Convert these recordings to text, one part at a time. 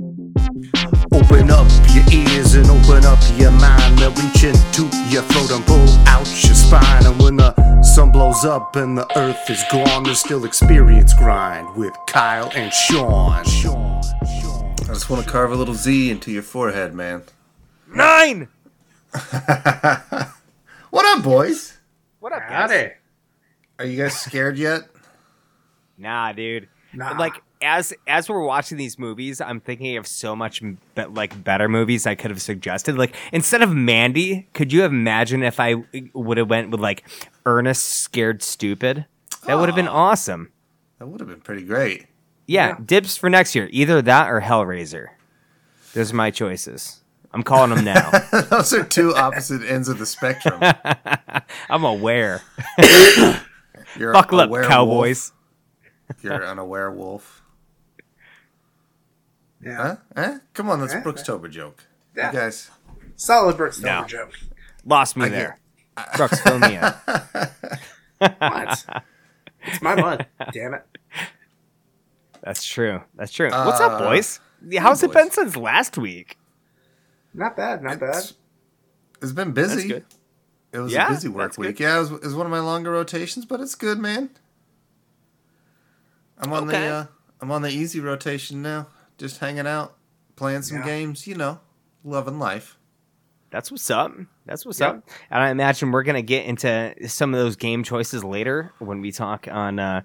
Open up your ears and open up your mind. They'll reach into your throat and pull out your spine. And when the sun blows up and the earth is gone, there's still experience grind with Kyle and Sean. Sean. Sean. I just want to carve a little Z into your forehead, man. Nine. What up, boys? What up, Got guys? it. Are you guys scared yet? Nah, dude. Nah. Like as as we're watching these movies, I'm thinking of so much be- like better movies I could have suggested. Like instead of Mandy, could you imagine if I would have went with like Ernest Scared Stupid? That would have been oh. awesome. That would have been pretty great. Yeah, Yeah. dibs for next year. Either that or Hellraiser. Those are my choices. I'm calling them now. Those are two opposite ends of the spectrum. I'm aware. You're Buckle up, cowboys. You're an aware wolf. Yeah. Huh? Eh? Come on, that's a? Brookstober joke. Yeah. You guys. Solid Brooks No. Joke. Lost me I there. Brooks, fill me in. What? it's my month. Damn it. That's true. That's true. What's up, Uh, boys? How's it boys. been since last week? Not bad. Not bad. It's, it's been busy. That's good. It was Yeah, a busy work that's week. good. Yeah, it was, it was one of my longer rotations, but it's good, man. I'm on Okay. the uh, I'm on the easy rotation now. Just hanging out, playing some Yeah. games, you know, loving life. That's what's up. That's what's Yep. up. And I imagine we're gonna get into some of those game choices later when we talk on uh,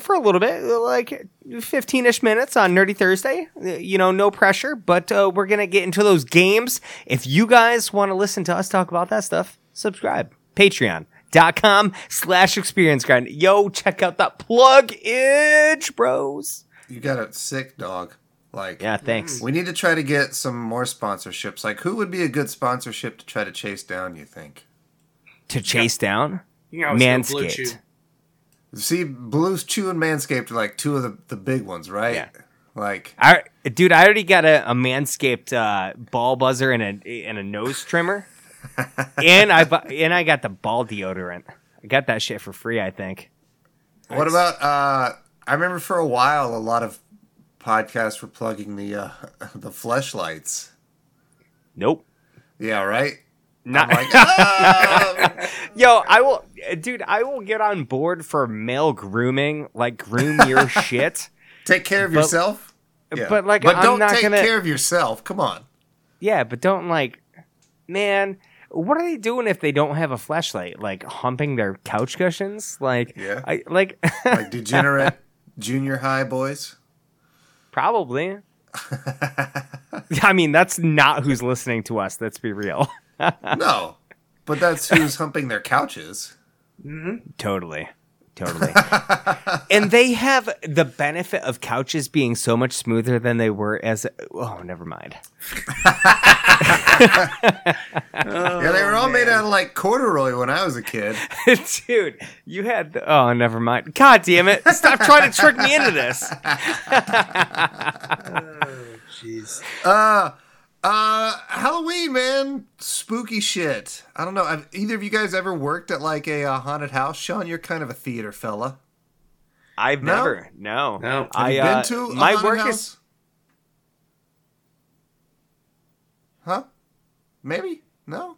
for a little bit, like fifteen-ish minutes on Nerdy Thursday. You know, no pressure, but uh, we're gonna get into those games. If you guys want to listen to us talk about that stuff, subscribe. Patreon.com slash experience grind. Yo, check out that plug itch, bros. You got a sick dog. Like, Yeah, thanks. we need to try to get some more sponsorships. Like, who would be a good sponsorship to try to chase down? You think? To chase down You can always go Blue Chew. Manscaped. See, Blues Chew and Manscaped are like two of the, the big ones, right? Yeah. Like, I, dude, I already got a, a manscaped uh, ball buzzer and a and a nose trimmer, and I bu- and I got the ball deodorant. I got that shit for free. I think. What about uh I remember for a while a lot of podcasts were plugging the uh the fleshlights. Nope. Yeah, right? Not I'm like, "Ah!" yo. I will, dude. I will get on board for male grooming. Like groom your shit. take care of But- yourself. Yeah. but, like, but I'm don't not take gonna- care of yourself. Come on. Yeah, but don't like, man. What are they doing if they don't have a flashlight? Like humping their couch cushions? Like, Yeah. I like. Like degenerate junior high boys. Probably. I mean, that's not who's listening to us. Let's be real. No. But that's who's humping their couches. Mm-hmm. totally. Totally. and they have the benefit of couches being so much smoother than they were as. Oh, never mind. yeah, they were all made out of like corduroy when I was a kid. Dude, you had. The, oh, never mind. God damn it. Stop trying to trick me into this. Oh, jeez. Uh uh Halloween, man. Spooky shit. I don't know. Have either of you guys ever worked at like a uh, haunted house? Sean, you're kind of a theater fella. I've No? never. No. No. Have Have I, you uh, been to a my haunted work house? is. Huh? Maybe? No?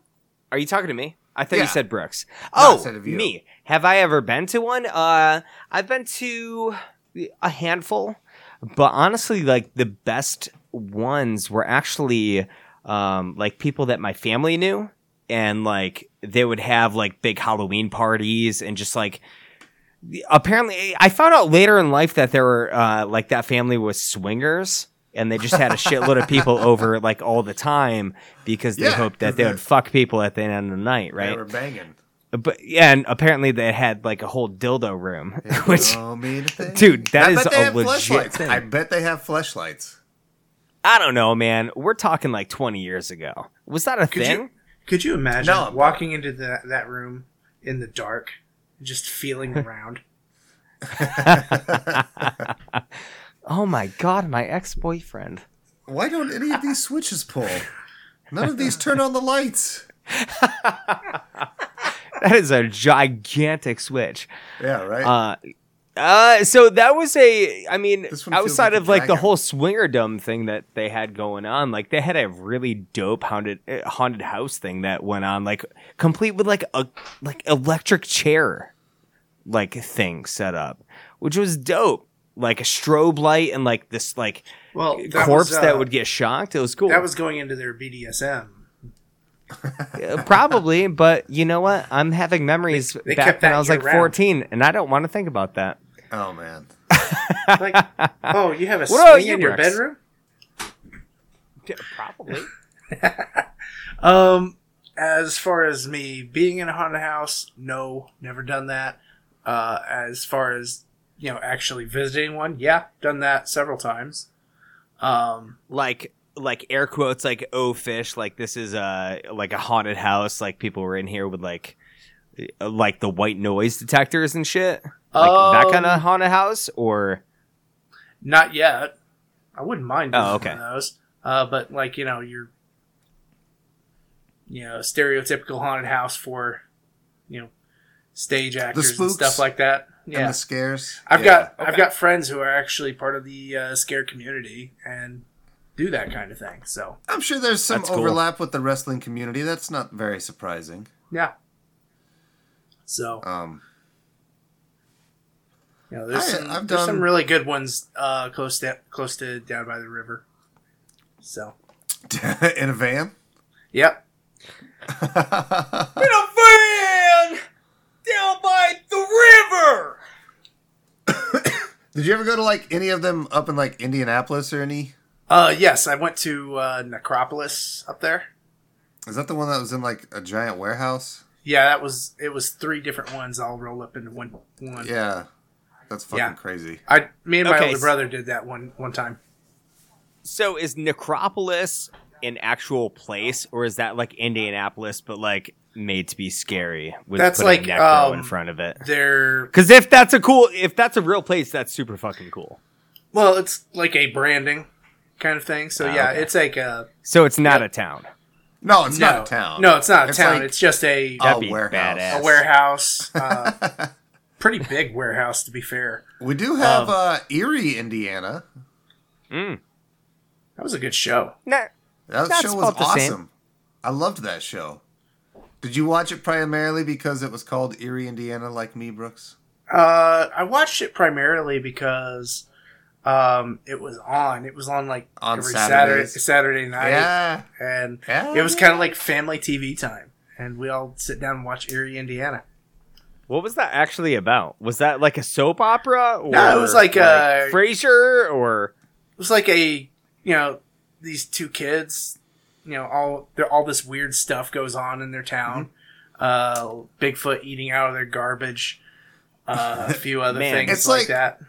Are you talking to me? I thought Yeah. you said Brooks. No, Oh, said of you. me. Have I ever been to one? Uh, I've been to a handful, but honestly, like the best ones were actually um, like people that my family knew, and like they would have like big Halloween parties and just like. Apparently, I found out later in life that there were uh, like that family was swingers, and they just had a shitload of people over like all the time because they Yeah, hoped that they would fuck people at the end of the night, right? They were banging. But yeah, and apparently they had like a whole dildo room, which mean. Dude, that I is a legit thing. I bet they have fleshlights. I don't know, man. We're talking like 20 years ago. Was that a Could thing? you could you imagine No, but- walking into that that room in the dark, and just feeling around? oh my god, my ex-boyfriend. Why don't any of these switches pull? None of these turn on the lights. That is a gigantic switch. Yeah, right. Uh Uh, so that was a. I mean, This one feels outside like of like the dragon. whole swingerdom thing that they had going on, like they had a really dope haunted uh, haunted house thing that went on, like complete with like a like electric chair, like thing set up, which was dope. Like a strobe light and like this like Well, that corpse was, uh, that would get shocked. It was cool. That was going into their BDSM. Probably, but you know what? I'm having memories they back kept when I was like year-round. 14, and I don't want to think about that. Oh man. Like, oh, you have a What about swing you, in your Rex? bedroom? Probably. Um, as far as me being in a haunted house, no, never done that. Uh, as far as you know, actually visiting one, yeah, done that several times. Um, like like air quotes like oh fish like this is a like a haunted house like people were in here with like like the white noise detectors and shit like that kind of Um, haunted house or not yet. I wouldn't mind doing Oh, okay. one of those. Uh, but like you know, your you know stereotypical haunted house for you know stage actors and spooks stuff like that. And Yeah, the scares. I've Yeah. got Okay. I've got friends who are actually part of the uh, scare community and do that kind of thing. So I'm sure there's some That's cool. overlap with the wrestling community. That's not very surprising. yeah. So Um, you know, there's I- some I've there's some really good ones uh, close to close to down by the river. So in a van. yep, in a van down by the river Did you ever go to like any of them up in like Indianapolis or any? uh, yes, I went to uh, Necropolis up there. Is that the one that was in like a giant warehouse? Yeah, that was it. Was three different ones all rolled up into one one. Yeah, that's fucking Yeah. crazy. I me and my Okay, older s- brother did that one one time. so is necropolis an actual place or is that like indianapolis but like made to be scary with That's putting like, necro in um, front of it They're because if that's a cool if that's a real place that's super fucking cool well, it's like a branding kind of thing. So Ah, yeah, okay. it's like a so it's not Yep. a town No, it's no, not a town. No, it's not a It's town. like- it's just a a warehouse. badass. a warehouse. Uh, pretty big warehouse, to be fair. We do have Um, uh, Eerie, Indiana. mm. That was a good show. Nah, That show was about the same. awesome. I loved that show. Did you watch it primarily because it was called Eerie, Indiana, like me, Brooks? Uh, I watched it primarily because um, it was on. It was on like On every Saturday Saturday night, Yeah. and Yeah. it was kind of like family TV time, and we all sit down and watch Eerie, Indiana. What was that actually about? Was that like a soap opera? Or No, it was like, a Frasier or It was like a you know these two kids, you know all there all this weird stuff goes on in their town. Uh, Bigfoot eating out of their garbage. Uh, a few other Man. things It's like, like- that.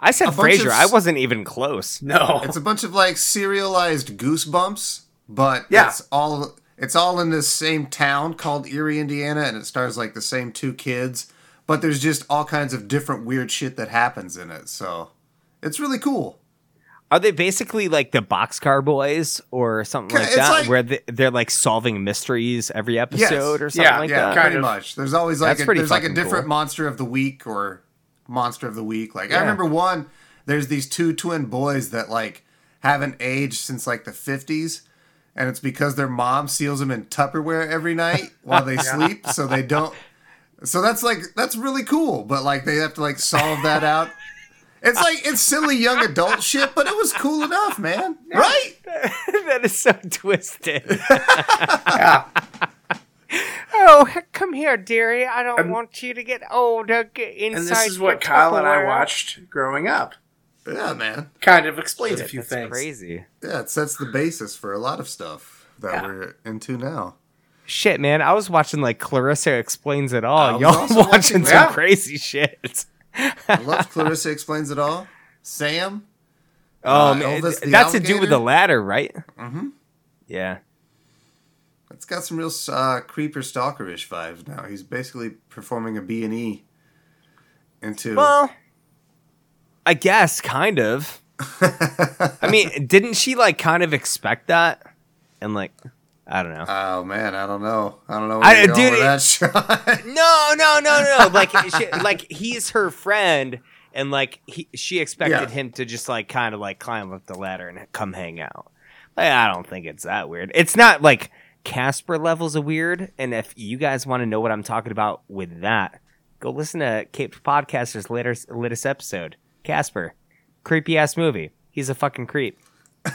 I said Frasier. of I s- wasn't even close. No, It's a bunch of like serialized goosebumps, but Yeah. it's all it's all in this same town called Eerie, Indiana, and it stars like the same two kids, but there's just all kinds of different weird shit that happens in it. So it's really cool. Are they basically like the Boxcar Boys or something like It's that, like- where they, they're like solving mysteries every episode or something Yeah, like yeah, that? kind pretty much. There's always like That's a, there's like a different cool. monster of the week or monster of the week. Like I remember one. There's these two twin boys that like haven't aged since like the 50s, and it's because their mom seals them in Tupperware every night while they sleep, so they don't. So that's like that's really cool, but like they have to like solve that out. It's like it's silly young adult shit, but it was cool enough, man. Right? that is so twisted. yeah. oh, come here, dearie. I don't Um, want you to get old. Get inside. And this is what your Kyle and I watched growing up. Yeah, man. Kind of explains a Shit, few that's things. crazy. Yeah, it sets the basis for a lot of stuff that Yeah. we're into now. Shit, man. I was watching like Clarissa explains it all. Y'all watching, watching some that. crazy shit. I love Clarissa explains it all. Sam, Oh Uh, man, Elvis that's to do with the ladder, right? Mm-hmm. Yeah. it's got some real uh, creeper stalkerish vibes now. He's basically performing a B and E into. Well, I guess kind of. I mean, didn't she like kind of expect that? And like, I don't know. oh man, I don't know. I don't know. Where I- dude, with it- that shot. No, no, no, no. Like, she, like he's her friend, and like he, she expected Yeah. him to just like kind of like climb up the ladder and come hang out. Like, I don't think it's that weird. It's not like Casper levels of weird. And if you guys want to know what I'm talking about with that, go listen to Cape Podcaster's latest latest episode. Casper, creepy ass movie. He's a fucking creep.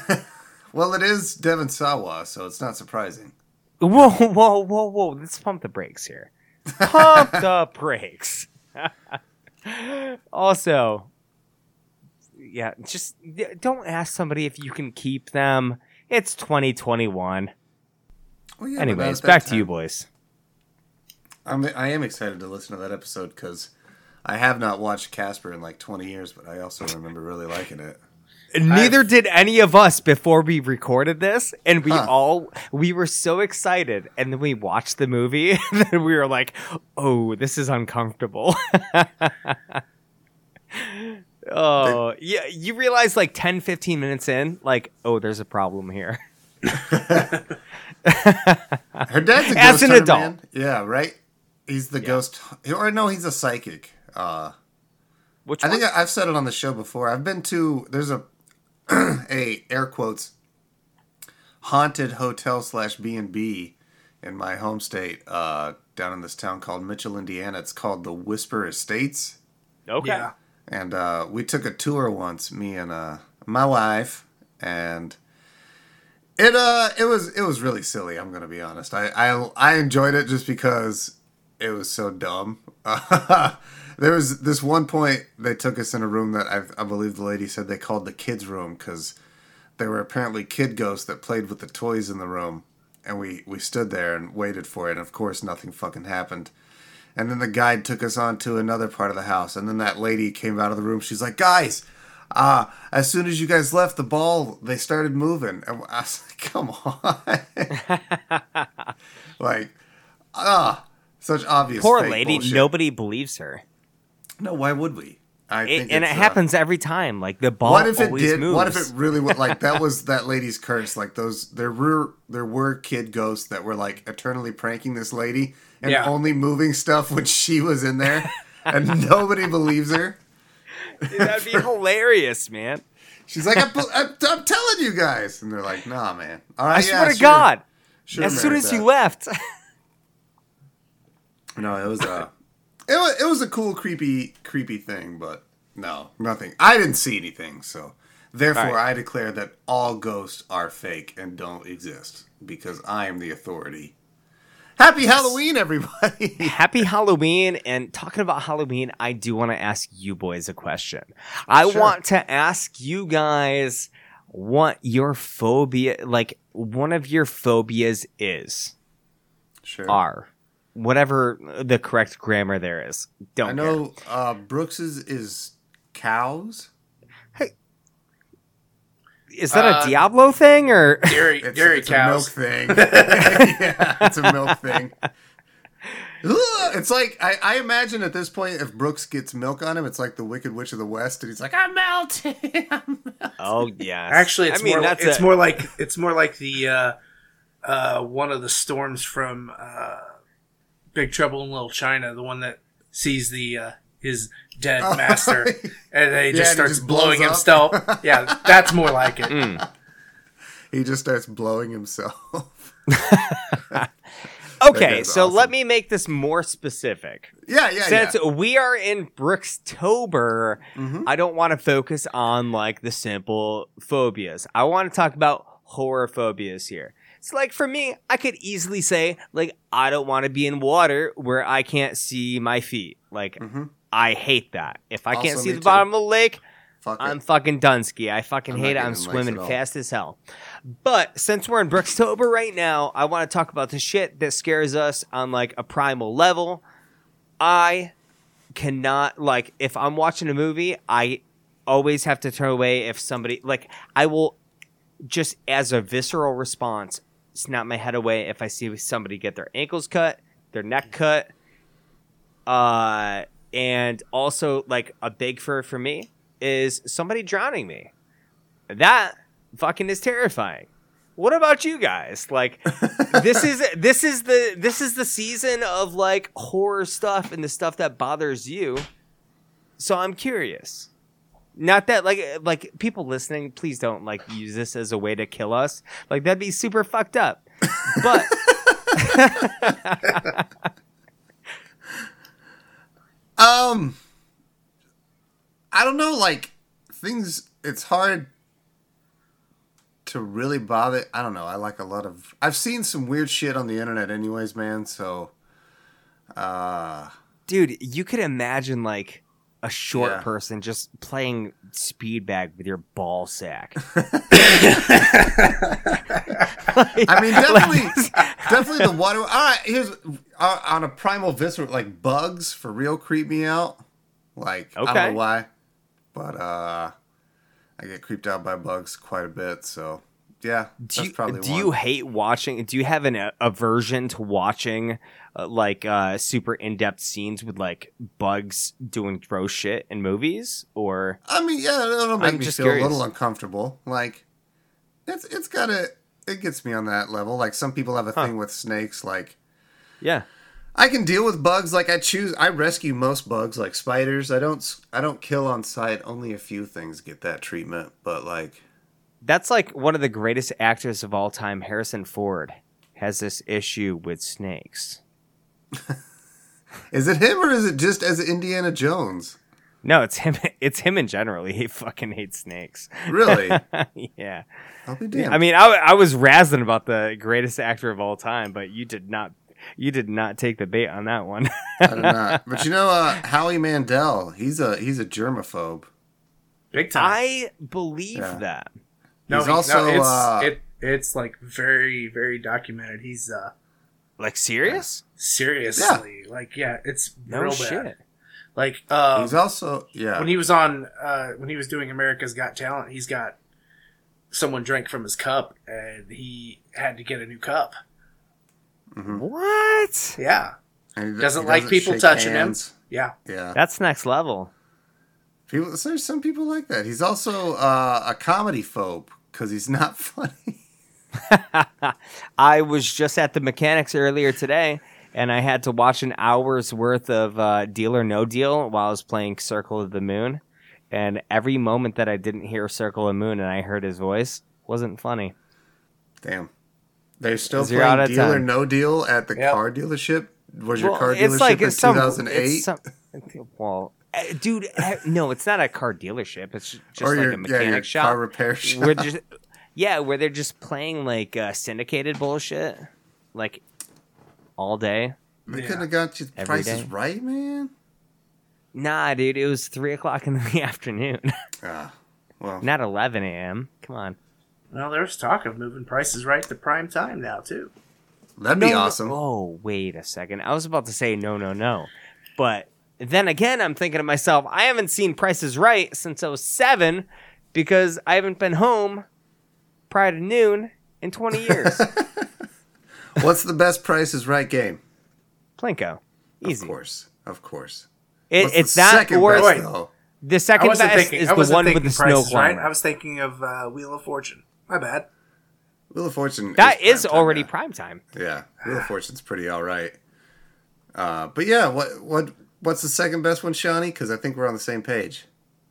Well, it is Devon Sawa, so it's not surprising. Whoa, whoa, whoa, whoa! Let's pump the brakes here. Pump the brakes. also, yeah, just don't ask somebody if you can keep them. It's 2021. Well, yeah, Anyways, back to you, boys. I'm, I am excited to listen to that episode because I have not watched Casper in like 20 years, but I also remember really liking it. Neither did any of us before we recorded this, and we Huh. all we were so excited, and then we watched the movie, and then we were like, "Oh, this is uncomfortable." oh, yeah, you realize like 10, 15 minutes in, like, oh, there's a problem here. Her dad's a As an hunter, adult. man. Yeah, right? He's the ghost. Or no, he's a psychic. Uh, Which I one? think I- I've said it on the show before. I've been to there's a a air quotes haunted hotel slash B and B in my home state uh, down in this town called Mitchell, Indiana. It's called the Whispers Estate, okay. Yeah. and uh, we took a tour once, me and uh, my wife, and it uh it was it was really silly. I'm gonna be honest. I I, I enjoyed it just because it was so dumb. there was this one point they took us in a room that I, I believe the lady said they called the kids room because there were apparently kid ghosts that played with the toys in the room, and we we stood there and waited for it. And of course, nothing fucking happened. And then the guide took us on to another part of the house, and then that lady came out of the room. She's like, "Guys, uh, as soon as you guys left the ball, they started moving." And I was like, "Come on!" like, ah, such obvious. Poor lady, bullshit. nobody believes her. No, why would we? I It, and it uh, happens every time. Like the ball what if it always did? moves. What if it really was like that? Was that lady's curse? Like those, there were there were kid ghosts that were like eternally pranking this lady and Yeah. only moving stuff when she was in there, and nobody believes her. That'd be hilarious, man. She's like, I'm, I'm, I'm telling you guys, and they're like, Nah, man. All right, I yeah, swear to sure. God. Sure, as soon married as you left. No, it was uh it was, it was a cool, creepy, creepy thing, but no, nothing. I didn't see anything, so therefore right. I declare that all ghosts are fake and don't exist because I am the authority. Happy Halloween, everybody! Happy Halloween. And talking about Halloween, I do want to ask you boys a question. I Sure. want to ask you guys what your phobia, like one of your phobias is, sure. are. Whatever the correct grammar there is. Don't I know uh, Brooks's is cows. Hey. Is that Uh, a Diablo thing or? Dairy, It's, dairy it's cows. a milk thing. yeah, it's a milk thing. Ugh, It's like I, I imagine at this point, if Brooks gets milk on him, it's like the Wicked Witch of the West, and he's like, "I'm melting." oh yeah. Actually, it's I mean, more. that's it's a- more like it's more like the uh, uh, one of the storms from uh, Big Trouble in Little China, the one that sees the uh, his dead Oh, master, and then he Yeah, just he starts just blowing up. himself. yeah, that's more like it. Mm. he just starts blowing himself. Okay, so awesome. let me make this more specific. yeah, yeah, Since yeah. we are in Brookstober, Mhm. I don't want to focus on like the simple phobias. I want to talk about horror phobias here. It's like for me, I could easily say like I don't want to be in water where I can't see my feet. Like Mhm. I hate that. If I can't see the too. bottom of the lake, Fuck I'm it. fucking Dunsky. I fucking I'm hate it. I'm swimming fast as hell. But since we're in Brookstober right now, I want to talk about the shit that scares us on like a primal level. I cannot like if I'm watching a movie, I always have to turn away if somebody like I will just as a visceral response snap my head away if I see somebody get their ankles cut, their neck cut. Uh and also like a big fur for me is somebody drowning me. That fucking is terrifying. What about you guys? Like this is this is the this is the season of like horror stuff and the stuff that bothers you. So I'm curious. Not that like like people listening, please don't like use this as a way to kill us. Like that'd be super fucked up. But Um, I don't know. Like things, it's hard to really bother. I don't know. I like a lot of. I've seen some weird shit on the internet, anyways, man. So, uh, dude, you could imagine like a short Yeah. person just playing speed bag with your ball sack. I mean, definitely, definitely the water. All right, here's uh, on a primal visceral, like bugs for real creep me out. Like I don't know why, but uh, I get creeped out by bugs quite a bit. So yeah, do you, do one. you hate watching? Do you have an uh, aversion to watching uh, like uh, super in depth scenes with like bugs doing gross shit in movies? Or I mean, yeah, it'll make I'm me just feel curious. a little uncomfortable. Like it's it's gotta it gets me on that level. Like some people have a thing with snakes. Like yeah, I can deal with bugs. Like I choose, I rescue most bugs, like spiders. I don't I don't kill on sight. Only a few things get that treatment. But like that's like one of the greatest actors of all time, Harrison Ford, has this issue with snakes. Is it him or is it just as Indiana Jones? No, it's him. It's him in general. He fucking hates snakes. Really? yeah. I'll be damned. I mean, I, I was razzing about the greatest actor of all time, but you did not. You did not take the bait on that one. I do not. But you know, uh, Howie Mandel, he's a he's a germaphobe. Big time. I believe Yeah. that. No, he's he- also, no, it's uh, it, it's like very very documented. He's uh Like serious? seriously like yeah, it's No real shit. bad. Like uh, He's also yeah. when he was on uh, when he was doing America's Got Talent, he's got someone drank from his cup and he had to get a new cup. What? Yeah, and he doesn't like people shake touching him. yeah. Yeah. That's next level. People, there's some people like that. He's also uh, a comedy phobe because he's not funny. I was just at the mechanics earlier today, and I had to watch an hour's worth of uh, Deal or No Deal while I was playing Circle of the Moon. And every moment that I didn't hear Circle of the Moon and I heard his voice wasn't funny. Damn. They're still Zero out playing of Deal or No Deal at the Yep. car dealership. Was your Well, car it's dealership like in it's some- 2008? it's some- well, dude, eh, no, it's not a car dealership. It's just or like your, a mechanic yeah, shop. car repair shop? We're just, yeah, where they're just playing like uh, syndicated bullshit, like all day. they Yeah. couldn't have got you Every prices day. right, man. Nah, dude, it was three o'clock in the afternoon, Ah, well, not eleven a.m. Come on, Well, there's talk of moving prices right to prime time now too. that'd be No, no- awesome. Oh, wait a second. I was about to say no, no, no, but then again, I'm thinking to myself, I haven't seen Prices Right since I was seven because I haven't been home prior to noon in 20 years. What's the best prices right game? Plinko, easy. Of course, of course. It, What's it's the that second or best, though? the second wasn't best thinking. is the one with the snow prices right. I was thinking of uh, Wheel of Fortune. My bad. Wheel of Fortune. That is is prime already now. prime time. Yeah, Wheel of Fortune's pretty all right. Uh, but yeah, what what what's the second best one, Shawnee? Because I think we're on the same page.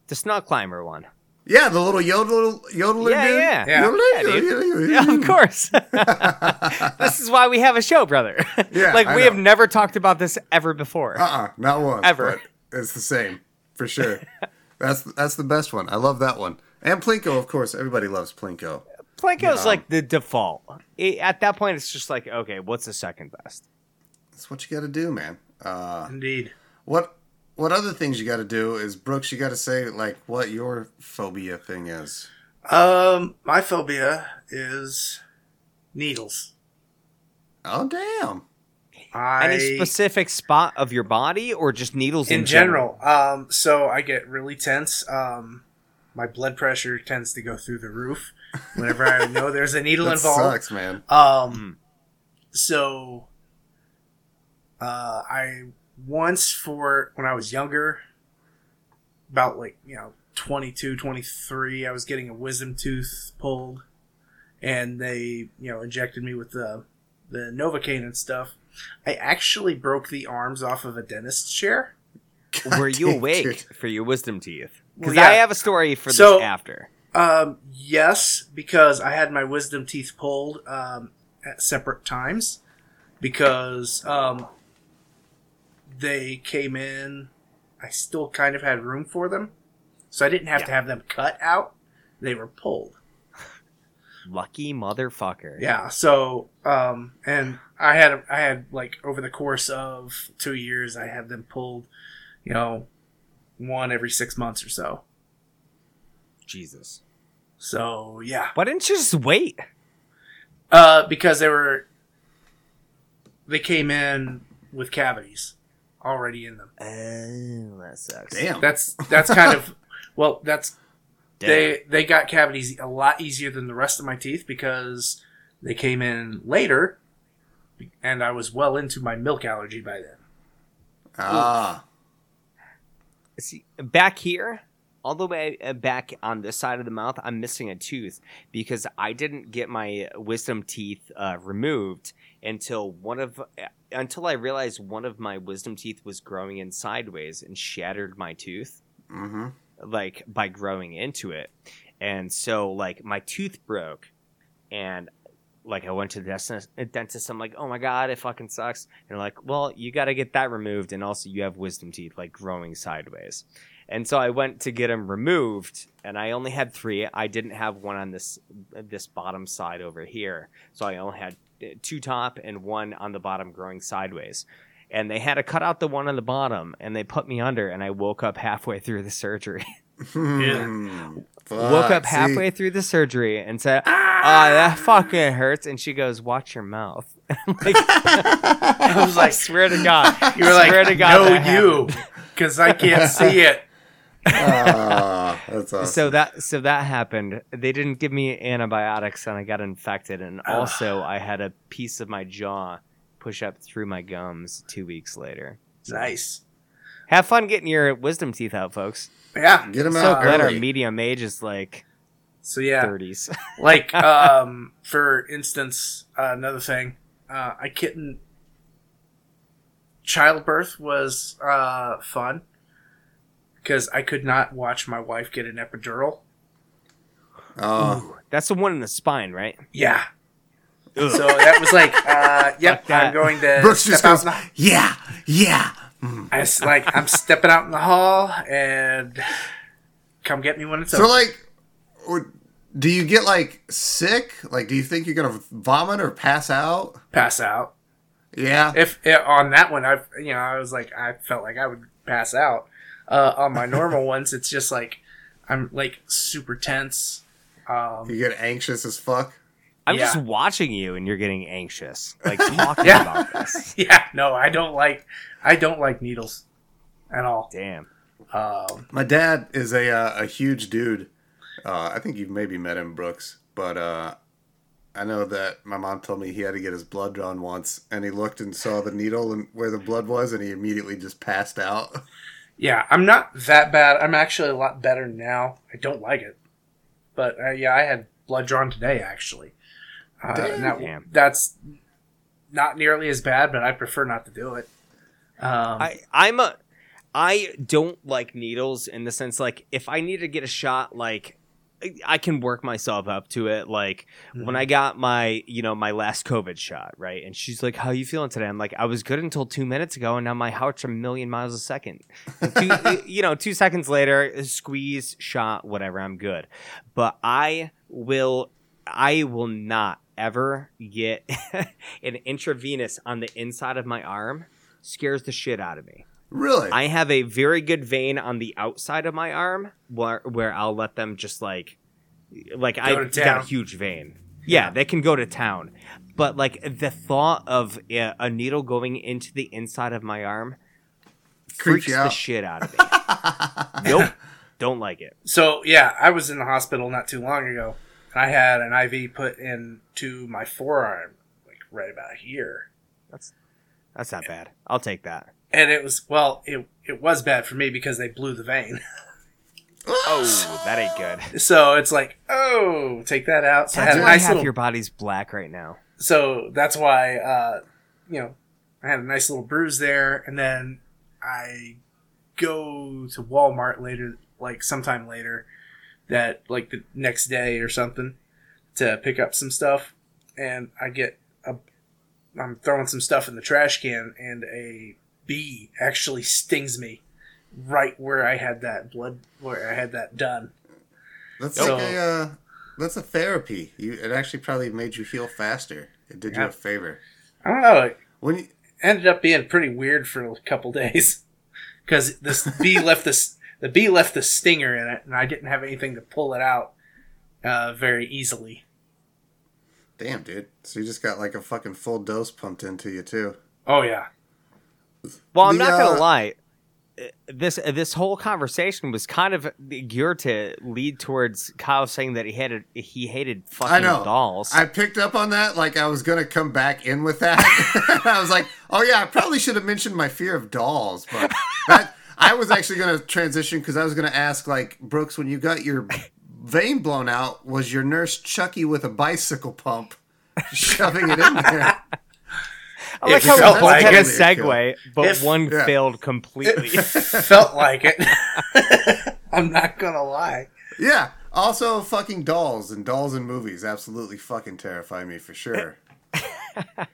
The snow climber one. Yeah, the little yodel yodeler Yeah, dude. yeah. Yeah. Yodeler, Yeah, dude. yodeler, Yeah, of course. this is why we have a show, brother. Yeah, like I we know. have never talked about this ever before. Uh-uh, not once. Ever. But it's the same for sure. that's that's the best one. I love that one. And Plinko, of course. Everybody loves Plinko. Plinko's Yeah. like the default. It- at that point, it's just like, okay, what's the second best? That's what you got to do, man. Uh, Indeed. What what other things you got to do is Brooks. You got to say like what your phobia thing is. Um, my phobia is needles. Oh damn! I Any specific spot of your body, or just needles in, in general. Um, so I get really tense. Um, my blood pressure tends to go through the roof whenever I know there's a needle That involved. sucks, man. Um, so uh, I once for when I was younger, about like you know 22, 23, I was getting a wisdom tooth pulled, and they you know injected me with the the novocaine and stuff. I actually broke the arms off of a dentist's chair. were you awake dude. for your wisdom teeth? Because Well, yeah. I have a story for So- this after. Um, yes, because I had my wisdom teeth pulled um, at separate times because um, they came in. I still kind of had room for them, so I didn't have to have them cut out. They were pulled. Lucky motherfucker. Yeah. So, um, and I had I had like over the course of two years, I had them pulled. You know, one every six months or so. Jesus. So yeah. Why didn't you just wait? Uh, because they were they came in with cavities already in them. Oh, that sucks. Damn. That's that's kind of well, that's Damn. they they got cavities a lot easier than the rest of my teeth because they came in later, and I was well into my milk allergy by then. ah. See, back here, all the way uh, back on this side of the mouth, I'm missing a tooth because I didn't get my wisdom teeth uh, removed until one of until I realized one of my wisdom teeth was growing in sideways and shattered my tooth Mm-hmm. like by growing into it. And so like my tooth broke and like I went to the dentist, dentist I'm like, "Oh my god, it fucking sucks." And like, "Well, you got to get that removed and also you have wisdom teeth like growing sideways." And so I went to get them removed and I only had 3. I didn't have one on this this bottom side over here. So I only had uh, two top and one on the bottom growing sideways. And they had to cut out the one on the bottom and they put me under and I woke up halfway through the surgery. Hmm. woke up halfway through the surgery and said, "Ah, that fucking hurts." And she goes, "Watch your mouth." I'm like, I was I like, swear to God, you were like, swear to God, no, you, because I can't see it. Ah, that's awesome. So that so that happened. They didn't give me antibiotics, and I got infected. And also, I had a piece of my jaw push up through my gums two weeks later. Nice. Have fun getting your wisdom teeth out, folks. Yeah. Get 'em So out So glad our medium age is like So yeah, 30s. like um, for instance, uh, another thing, uh, I couldn't. Childbirth was uh, fun because I could not watch my wife get an epidural. Oh, That's the one in the spine, right? Yeah. So that was like, uh, yep, Fuck. I'm going to Brooks step just out. goes, in the- yeah, yeah. I s- like I'm stepping out in the hall and come get me when it's So over. like, or- do you get like sick? Like, do you think you're gonna vomit or pass out? Pass out. Yeah. If eh, on that one, I you know I was like I felt like I would pass out. Uh, on my normal ones, it's just like I'm like super tense. Um, You get anxious as fuck. I'm Yeah. just watching you, and you're getting anxious, like talking Yeah. about this. yeah, no, I don't like I don't like needles at all. Damn. Um, My dad is a uh, a huge dude. Uh, I think you've maybe met him, Brooks. But uh, I know that my mom told me he had to get his blood drawn once, and he looked and saw the needle and where the blood was, and he immediately just passed out. Yeah, I'm not that bad. I'm actually a lot better now. I don't like it, but uh, yeah, I had blood drawn today actually. Uh, and that- that's not nearly as bad, but I prefer not to do it. Um, I I'm a I don't like needles in the sense like if I need to get a shot like I can work myself up to it like when I mm-hmm. got my you know my last covid shot right? And she's like how you feeling today? I'm like I was good until 2 minutes ago and now my heart's a million miles a second. Two, you know 2 seconds later squeeze shot whatever I'm good. But I will I will not ever get an intravenous on the inside of my arm scares the shit out of me. Really? I have a very good vein on the outside of my arm where where I'll let them just like like I to got a huge vein. Yeah, they can go to town. But like the thought of a, a needle going into the inside of my arm Creeps freaks you the shit out of me. nope. Don't like it. So yeah, I was in the hospital not too long ago, and I had an IV put into my forearm, like right about here, That's that's not bad. I'll take that. And it was well, it it was bad for me because they blew the vein. Oh, that ain't good. so it's like, oh, take that out. So I That's had a nice half little. your body's black right now. So that's why, uh, you know, I had a nice little bruise there, and then I go to Walmart later, like sometime later, that like the next day or something, to pick up some stuff, and I get a, I'm throwing some stuff in the trash can, and a bee actually stings me right where I had that blood, where I had that done. That's So- like a uh, that's a therapy. You it actually probably made you heal faster. It did you a favor. I don't know. It When you, ended up being pretty weird for a couple days because this bee left this the bee left the stinger in it, and I didn't have anything to pull it out uh, very easily. damn dude, so you just got like a fucking full dose pumped into you too. Oh yeah, Well, I'm The, not gonna uh, lie. This this whole conversation was kind of geared to lead towards Kyle saying that he hated he hated fucking I know. dolls. I picked up on that. Like I was gonna come back in with that. I was like, oh yeah, I probably should have mentioned my fear of dolls, but that I was actually gonna transition because I was gonna ask like Brooks, when you got your vein blown out, was your nurse Chucky with a bicycle pump shoving it in there? I like It how felt one like had a segue, but If- one yeah. failed completely. it felt like it. I'm not gonna lie. Yeah. Also, fucking dolls and dolls in movies absolutely fucking terrify me for sure. like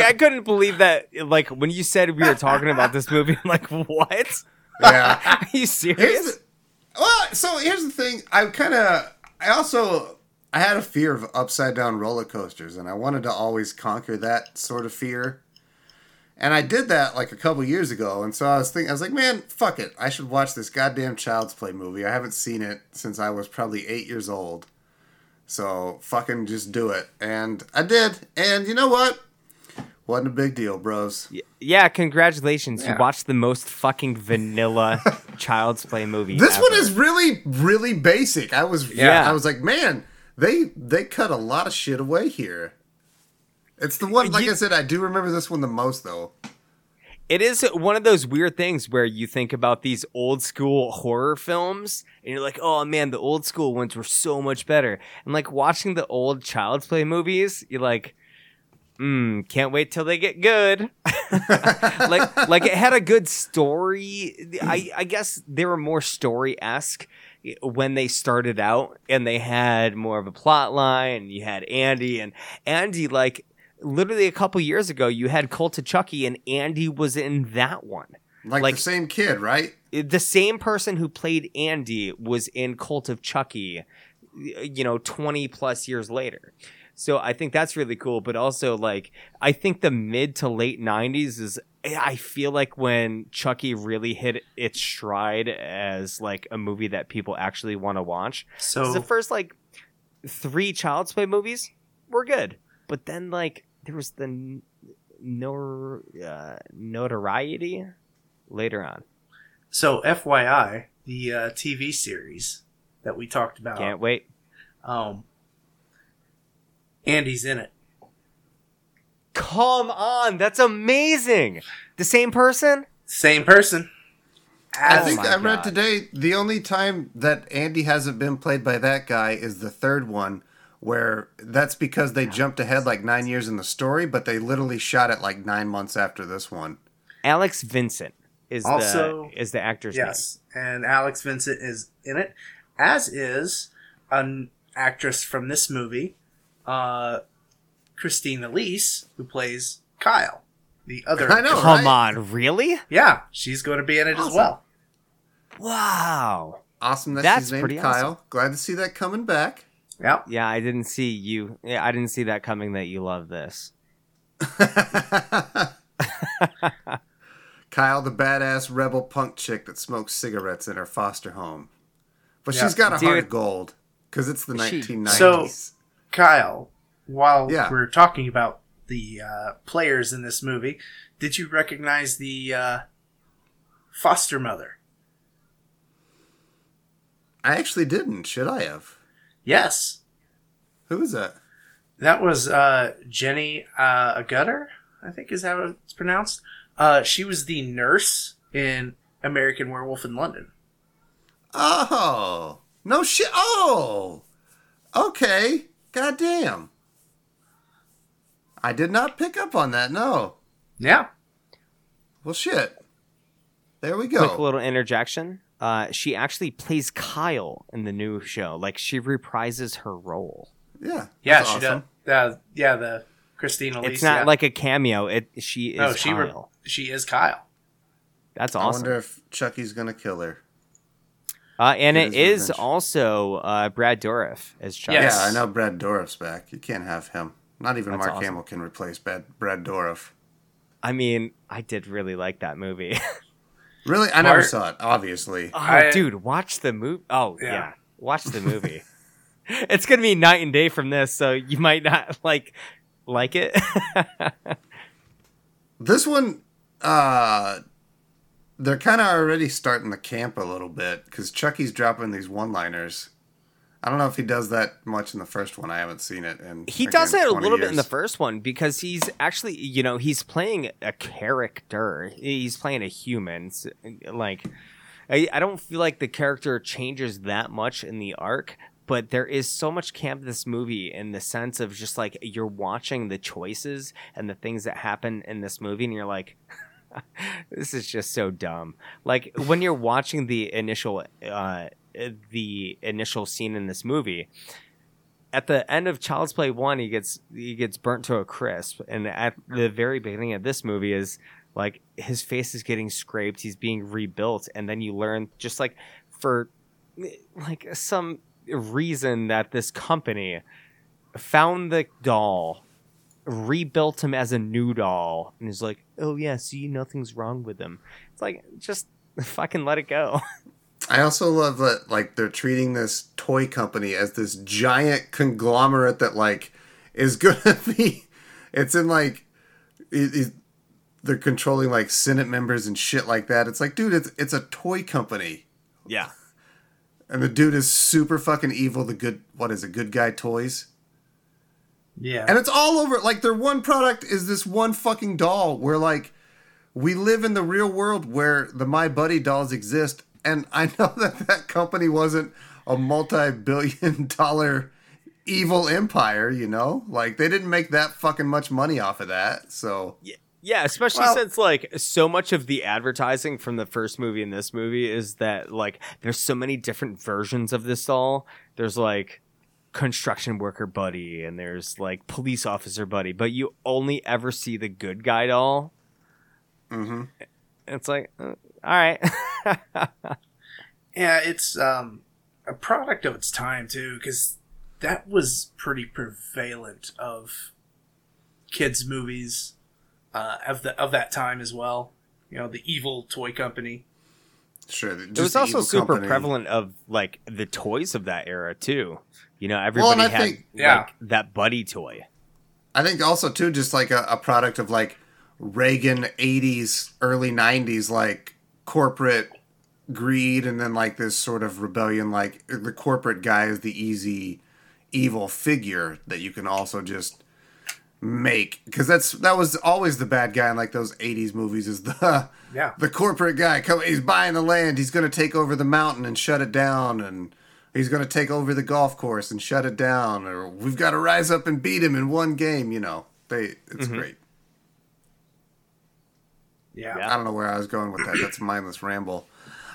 I couldn't believe that. Like when you said we were talking about this movie, I'm like, what? Yeah. Are you serious? the, well, so here's the thing. I kind of, I also, I had a fear of upside down roller coasters, and I wanted to always conquer that sort of fear. And I did that like a couple years ago, and so I was thinking, I was like, man, fuck it, I should watch this goddamn Child's Play movie. I haven't seen it since I was probably eight years old, so fucking just do it. And I did, and you know what? Wasn't a big deal, bros. yeah, congratulations. Yeah. You watched the most fucking vanilla Child's Play movie. This one is really, really basic. I was, Yeah. I was like, man, they they cut a lot of shit away here. It's the one, like You- I said, I do remember this one the most though. It is one of those weird things where you think about these old school horror films and you're like, oh man, the old school ones were so much better. And like watching the old Child's Play movies, you're like, hmm, can't wait till they get good. like like it had a good story. I, I guess they were more story esque when they started out and they had more of a plot line. You had Andy and Andy like literally a couple years ago you had Cult of Chucky and Andy was in that one. Like, Like- the same kid, right? Eh, the same person who played Andy was in Cult of Chucky, you know, 20 plus years later. So I think that's really cool. But also, like, I think the mid to late 90s is, I feel like when Chucky really hit its stride as like a movie that people actually want to watch. So the first like three Child's Play movies were good, but then like there was the n- nor uh, notoriety later on. so FYI, the uh, TV series that we talked about, Can't wait. um, Andy's in it. Come on, that's amazing. The same person? Same person. I Oh think my I read God. today the only time that Andy hasn't been played by that guy is the third one, where that's because they jumped ahead like nine years in the story, but they literally shot it like nine months after this one. Alex Vincent is Also- the is the actor's Yes, and Alex Vincent is in it, as is an actress from this movie, uh, Christine Elise, who plays Kyle, the other. I know. Come right? on, really? Yeah, she's going to be in it as well. Wow. Awesome that That's she's named pretty Kyle. Glad to see that coming back. Yeah, Yeah, I didn't see you. Yeah, I didn't see that coming. That you love this. Kyle, the badass rebel punk chick that smokes cigarettes in her foster home. But Yeah. she's got a heart of gold because it's the She- 1990s. Kyle. While Yeah. we're talking about the uh, players in this movie, did you recognize the uh, foster mother? I actually didn't. Should I have? Yes, Who was that? that was uh, Jenny uh, Agutter, I think is how it's pronounced. Uh, she was the nurse in American Werewolf in London. Oh, no shit. Oh, okay. Goddamn. I did not pick up on that. No. Yeah. Well, shit. There we go. quick little interjection. Uh, she actually plays Kyle in the new show. Like she reprises her role. Yeah. Yeah, she awesome. does. Uh, yeah, the Christine Elise. it's not yeah. like a cameo. It she is no, she re- Kyle. she is Kyle. That's awesome. I wonder if Chucky's gonna kill her. Uh, and Get it revenge. also uh, Brad Dourif as Chucky. Yes. Yeah, I know Brad Dourif's back. You can't have him. Not even That's Mark awesome. Hamill can replace Brad, Brad Dourif. I mean, I did really like that movie. Really? I never Mark- saw it, obviously. oh, I- dude, watch the movie. Oh, yeah. Yeah. watch the movie. it's gonna be night and day from this, so you might not like like it. This one, uh, they're kind of already starting the camp a little bit because Chucky's dropping these one-liners. I don't know if he does that much in the first one. I haven't seen it. And he does it a little bit in the first one because he's actually, you know, he's playing a character. He's playing a human. Like, I, I don't feel like the character changes that much in the arc, but there is so much camp in this movie in the sense of just like you're watching the choices and the things that happen in this movie, and you're like, this is just so dumb. Like when you're watching the initial, uh, the initial scene in this movie, at the end of Child's Play one, he gets he gets burnt to a crisp, and at the very beginning of this movie is like his face is getting scraped, he's being rebuilt, and then you learn just like for like some reason that this company found the doll, rebuilt him as a new doll, and is like, oh yeah, see, nothing's wrong with him. It's like just fucking let it go. I also love that like they're treating this toy company as this giant conglomerate that like is gonna be. It's in like it, it- they're controlling like Senate members and shit like that. It's like, dude, it's it's a toy company, yeah. and the dude is super fucking evil. The good, what is it? Good guy toys. Yeah. And it's all over. Like their one product is this one fucking doll. Where like we live in the real world where the My Buddy dolls exist, and I know that that company wasn't a multi-billion-dollar evil empire. You know, like they didn't make that fucking much money off of that. So Yeah, especially Well- since like so much of the advertising from the first movie and this movie is that like there's so many different versions of this doll. There's like construction worker buddy and there's like police officer buddy, but you only ever see the good guy doll. Mm mhm. It's like, uh, all right, Yeah, it's um, a product of its time too, because that was pretty prevalent of kids' movies uh, of the of that time as well. You know, the evil toy company. sure. it was also super prevalent of like the toys of that era too. You know, everybody I had think- Yeah. that buddy toy. I think also too, just like a, a product of like Reagan '80s, early '90s, like corporate greed, and then like this sort of rebellion. Like the corporate guy is the easy, evil figure that you can also just make because that's that was always the bad guy in like those '80s movies. Is the Yeah. the corporate guy come he's buying the land he's going to take over the mountain and shut it down and he's going to take over the golf course and shut it down or we've got to rise up and beat him in one game you know they it's mm-hmm. great Yeah. Yeah. i don't know where i was going with that that's a mindless ramble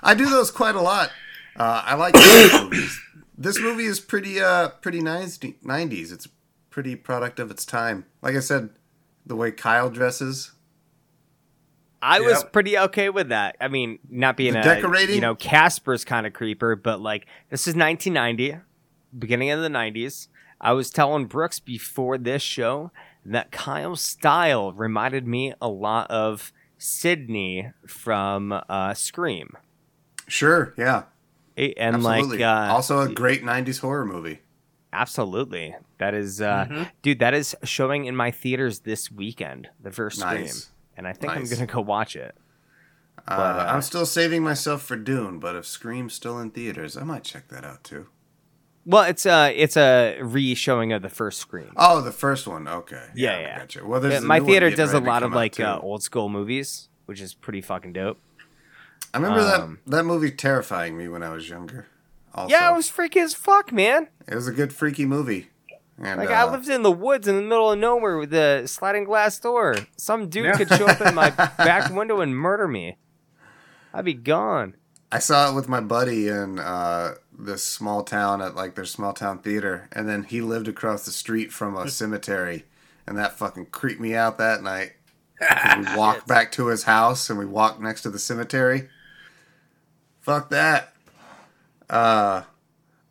i do those quite a lot uh, i like movies this movie is pretty uh pretty nice 90s it's a pretty product of its time like i said the way kyle dresses I was pretty okay with that. I mean, not being The a decorating? you know Casper's kind of creeper, but like this is 1990, beginning of the 90s. I was telling Brooks before this show that Kyle's style reminded me a lot of Sydney from uh, Scream, sure yeah and absolutely like uh, also a great 90s horror movie absolutely that is uh, Mhm. dude that is showing in my theaters this weekend. The first Scream, Nice. and I think Nice. I'm gonna go watch it. Uh, uh, I'm still saving myself for Dune, but if Scream's still in theaters, I might check that out too. Well, it's a it's a re-showing of the first Scream. Oh, the first one. Okay. Yeah, I yeah. Gotcha. Well, Yeah, my theater does a lot of like uh, old school movies, which is pretty fucking dope. I remember um, that that movie terrifying me when I was younger. Also, yeah, it was freaky as fuck, man. it was a good freaky movie. And, Like uh, I lived in the woods in the middle of nowhere with a sliding glass door. Some dude Yeah. could show up in my back window and murder me. I'd be gone. I saw it with my buddy and uh, this small town at like their small town theater, and then he lived across the street from a cemetery, and that fucking creeped me out that night. we walked back to his house, and we walked next to the cemetery. Fuck that. Uh,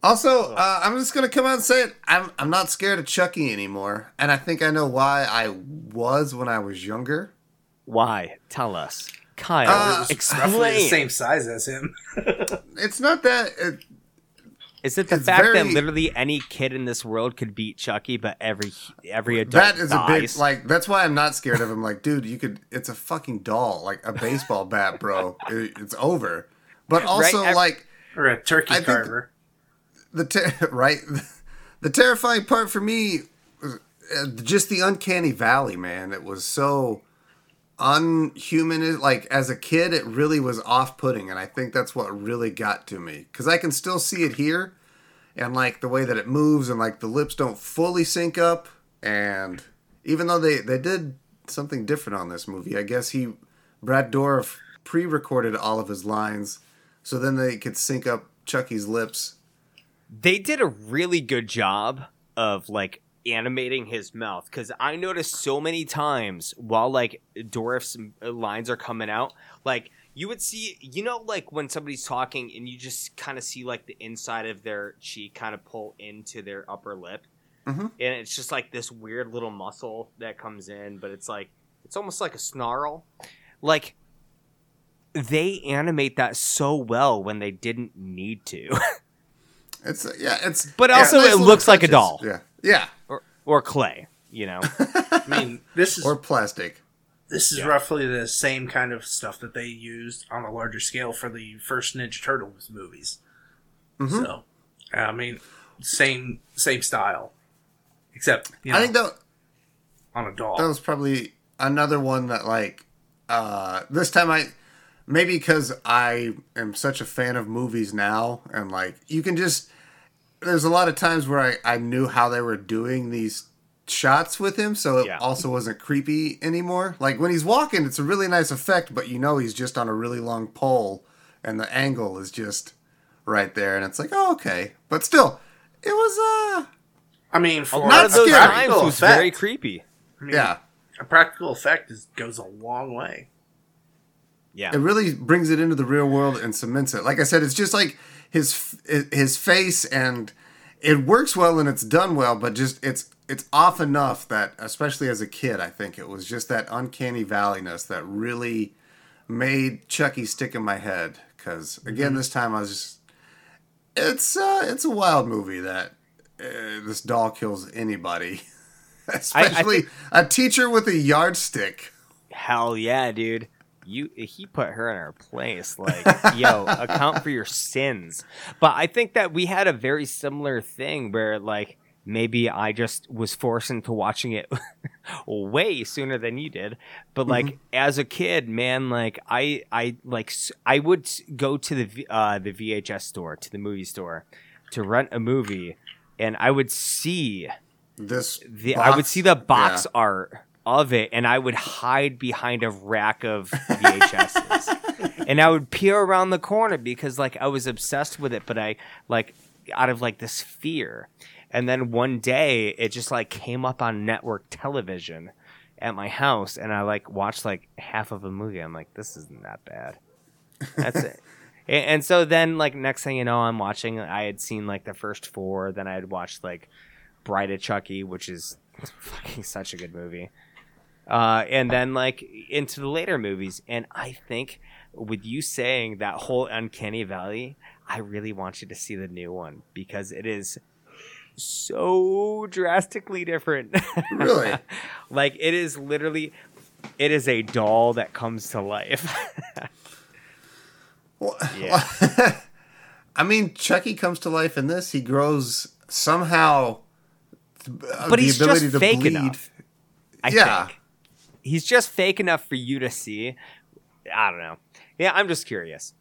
also, uh, I'm just gonna come out and say it. I'm I'm not scared of Chucky anymore, and I think I know why I was when I was younger. Why? Tell us, Kyle. Uh, Roughly the same size as him. It's not that. It, Is it the it's fact that literally any kid in this world could beat Chucky, but every every adult That is a big dies? like. That's why I'm not scared of him. Like, dude, you could. It's a fucking doll, like a baseball bat, bro. It- it's over. But also, Right, like or a turkey I carver. the ter- right, the terrifying part for me was uh, just the uncanny valley, man. It was so unhuman. Like as a kid, it really was off-putting, and I think that's what really got to me. Because I can still see it here, and like the way that it moves, and like the lips don't fully sync up, and even though they they did something different on this movie, I guess he Brad Dourif pre-recorded all of his lines, so then they could sync up Chucky's lips. they did a really good job of like animating his mouth because I noticed so many times while like Dourif's lines are coming out, like you would see, you know, like when somebody's talking and you just kind of see like the inside of their cheek kind of pull into their upper lip, Mhm. and it's just like this weird little muscle that comes in, but it's like it's almost like a snarl, like. They animate that so well when they didn't need to. It's yeah, it's But yeah, also it looks like a doll. Yeah, yeah, or or clay, you know. I mean, this is or plastic. this is Yeah. roughly the same kind of stuff that they used on a larger scale for the first Ninja Turtles movies. Mhm. So, I mean, same same style, except you know, I think that on a doll. that was probably another one that like uh this time I maybe because I am such a fan of movies now and like you can just there's a lot of times where I, I knew how they were doing these shots with him so it Yeah. also wasn't creepy anymore like when he's walking it's a really nice effect but you know he's just on a really long pole and the angle is just right there and it's like oh okay but still it was uh I mean, A for lot Not of those scary. times practical was effect, very creepy. I mean, yeah a practical effect is, goes a long way. Yeah. it really brings it into the real world and cements it. Like I said, it's just like his his face, and it works well and it's done well, but just it's it's off enough that, especially as a kid, I think it was just that uncanny valleyness that really made Chucky stick in my head. Because again, this time I was just it's uh, it's a wild movie that uh, this doll kills anybody, especially a teacher with a yardstick. Hell yeah, dude. You he put her in her place. Like, yo, account for your sins. But I think that we had a very similar thing where like maybe I just was forced into watching it way sooner than you did. But like as a kid, man, like I I like i would go to the uh the VHS store, to the movie store to rent a movie and I would see This the I would see the box yeah. art of it and I would hide behind a rack of VHSs. and I would peer around the corner because like I was obsessed with it, but I like out of like this fear. And then one day it just like came up on network television at my house and I like watched like half of a movie. I'm like, this isn't that bad. That's it. And so then, like next thing you know, I'm watching. I had seen like the first four. Then I had watched like Bride of Chucky, which is fucking such a good movie. Uh, and then like into the later movies, and I think with you saying that whole uncanny valley, I really want you to see the new one because it is so drastically different. Really? like it is literally, it is a doll that comes to life. Well, Yeah. I mean, Chucky comes to life in this. He grows somehow. uh, but the he's ability just to fake bleed. enough. I Yeah. think he's just fake enough for you to see. I don't know. Yeah, I'm just curious.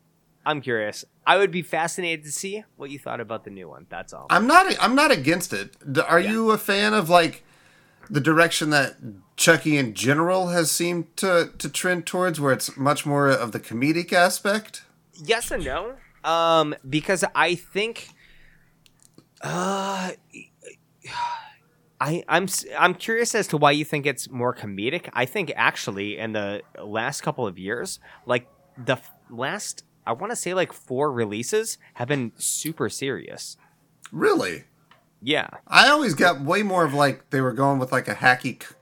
I'm curious. I would be fascinated to see what you thought about the new one. That's all. I'm not. I'm not against it. Are Yeah. you a fan of like the direction that Chucky in general has seemed to to trend towards, where it's much more of the comedic aspect. yes and no um because i think uh I, I'm I'm curious as to why you think it's more comedic. I think actually in the last couple of years, like the f- last, I want to say like four releases have been super serious. Really, Yeah, I always got way more of like they were going with like a hacky c-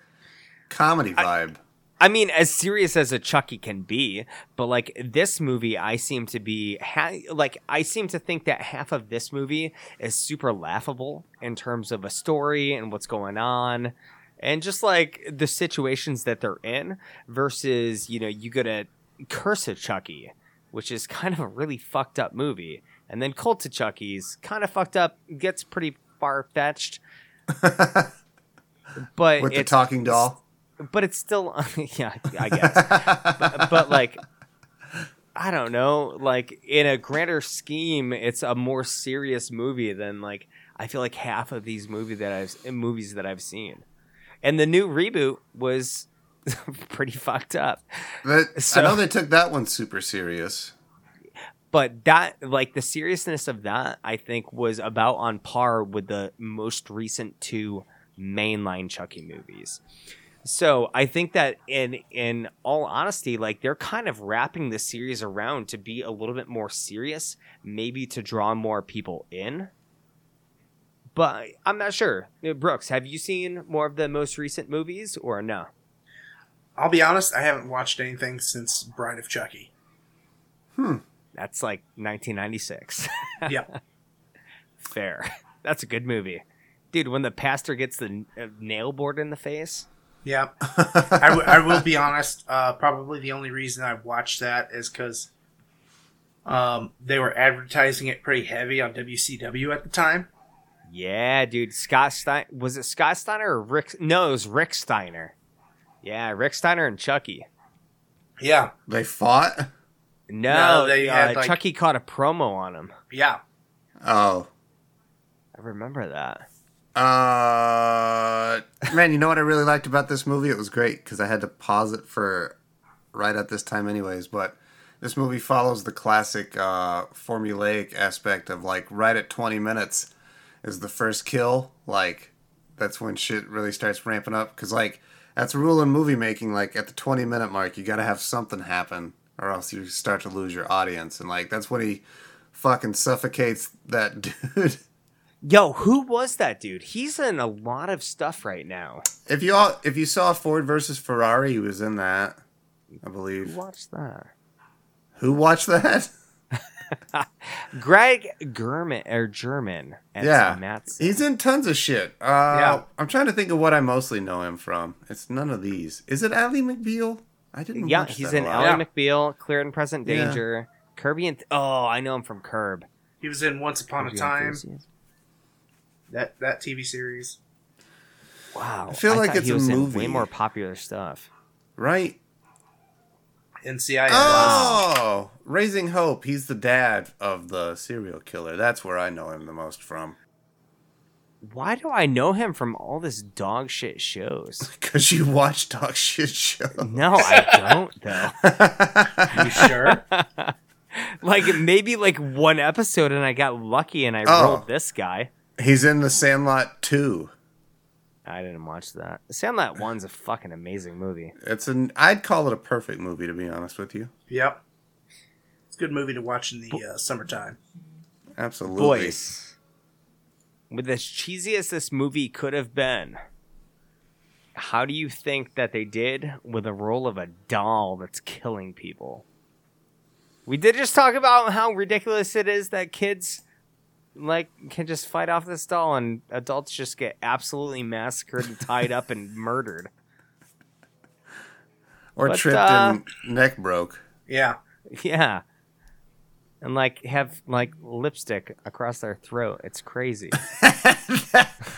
comedy vibe. I mean, as serious as a Chucky can be, but like this movie, I seem to be ha- like I seem to think that half of this movie is super laughable in terms of a story and what's going on, and just like the situations that they're in. Versus, you know, you go to Curse of Chucky, which is kind of a really fucked up movie, and then Cult of Chucky's kind of fucked up, gets pretty far fetched. but with the talking doll. But it's still yeah i guess. But, but like i don't know like in a grander scheme it's a more serious movie than like i feel like half of these movie that i've movies that i've seen. And the new reboot was pretty fucked up. That, So- I know they took that one super serious. but that like the seriousness of that i think was about on par with the most recent two mainline chucky movies so i think that in in all honesty like they're kind of wrapping the series around to be a little bit more serious maybe to draw more people in but i'm not sure Uh, brooks have you seen more of the most recent movies or no I'll be honest, I haven't watched anything since Bride of Chucky. Hmm. That's like 1996 yeah. Fair. That's a good movie. Dude, when the pastor gets the uh, nail board in the face. Yeah. I, w- I will be honest. Uh, probably the only reason I watched that is because um, they were advertising it pretty heavy on WCW at the time. Yeah, dude. Scott Stein was it Scott Steiner or Rick? No, it was Rick Steiner. Yeah, Rick Steiner and Chucky. Yeah. They fought. No, No, they uh, had, like- Chucky caught a promo on him. Yeah. Oh, I remember that. Uh, man, you know what I really liked about this movie? It was great because I had to pause it for right at this time, anyways. But this movie follows the classic uh, formulaic aspect of like right at 20 minutes is the first kill. Like that's when shit really starts ramping up because like that's a rule in movie making. Like at the 20 minute mark, you got to have something happen or else you start to lose your audience. And like that's when he fucking suffocates that dude. Yo, who was that dude? He's in a lot of stuff right now. If you all, if you saw Ford versus Ferrari, he was in that, I believe. Who watched that? Who watched that? Greg Germann or Germann. As yeah, Matt's he's in tons of shit. Uh, Yeah. I'm trying to think of what I mostly know him from. It's none of these. Is it Ally McBeal? I didn't. Yeah, watch he's that in a Ally. Yeah. McBeal, Clear and Present Yeah. Danger, Kirby and oh, I know him from Curb. He was in Once Upon a Time, Enthusiasm. That, that TV series. Wow, I feel like it's he a was in movie. way more popular stuff. Right. NCIS. Oh, Raising Hope. He's the dad of the serial killer. That's where I know him the most from. Why do I know him from all this dog shit shows? Because you watch dog shit show. No, I don't though. You sure? like maybe like one episode, and I got lucky and I Oh. rolled this guy. He's in The Sandlot 2. I didn't watch that. Sandlot One's a fucking amazing movie. It's an. I'd call it a perfect movie to be honest with you. yep. It's a good movie to watch in the uh, summertime. Absolutely. Boys, with as cheesy as this movie could have been, how do you think that they did with the role of a doll that's killing people? We did just talk about how ridiculous it is that kids like can just fight off this doll and adults just get absolutely massacred and tied up and murdered. Or But, tripped uh, and neck broke. Yeah. Yeah. And like have like lipstick across their throat. It's crazy.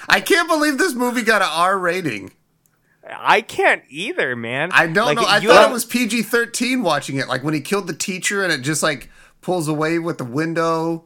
I can't believe this movie got an R rating. I can't either, man. I don't Like, know. I thought have- it was PG thirteen watching it. Like when he killed the teacher and it just like pulls away with the window.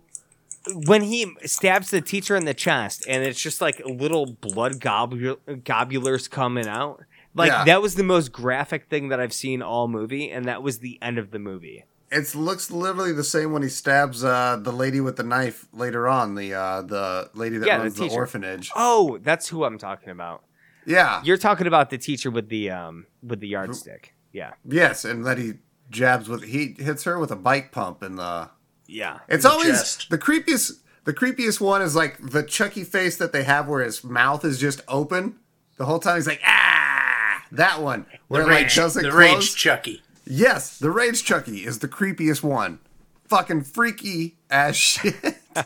When he stabs the teacher in the chest and it's just like little blood globul- globulars coming out. Like Yeah. that was the most graphic thing that I've seen all movie, and that was the end of the movie. It looks literally the same when he stabs uh, the lady with the knife later on. The uh, the lady that Yeah, runs the, teacher. orphanage. Oh, that's who I'm talking about. Yeah. You're talking about the teacher with the um with the yardstick. Yeah, Yes, and that he jabs with he hits her with a bike pump in the. Yeah. It's the always chest. the creepiest. The creepiest one is like the Chucky face that they have where his mouth is just open the whole time. He's like ah, that one where The it like rage, doesn't the close. rage Chucky. Yes, the Rage Chucky is the creepiest one. Fucking freaky as shit.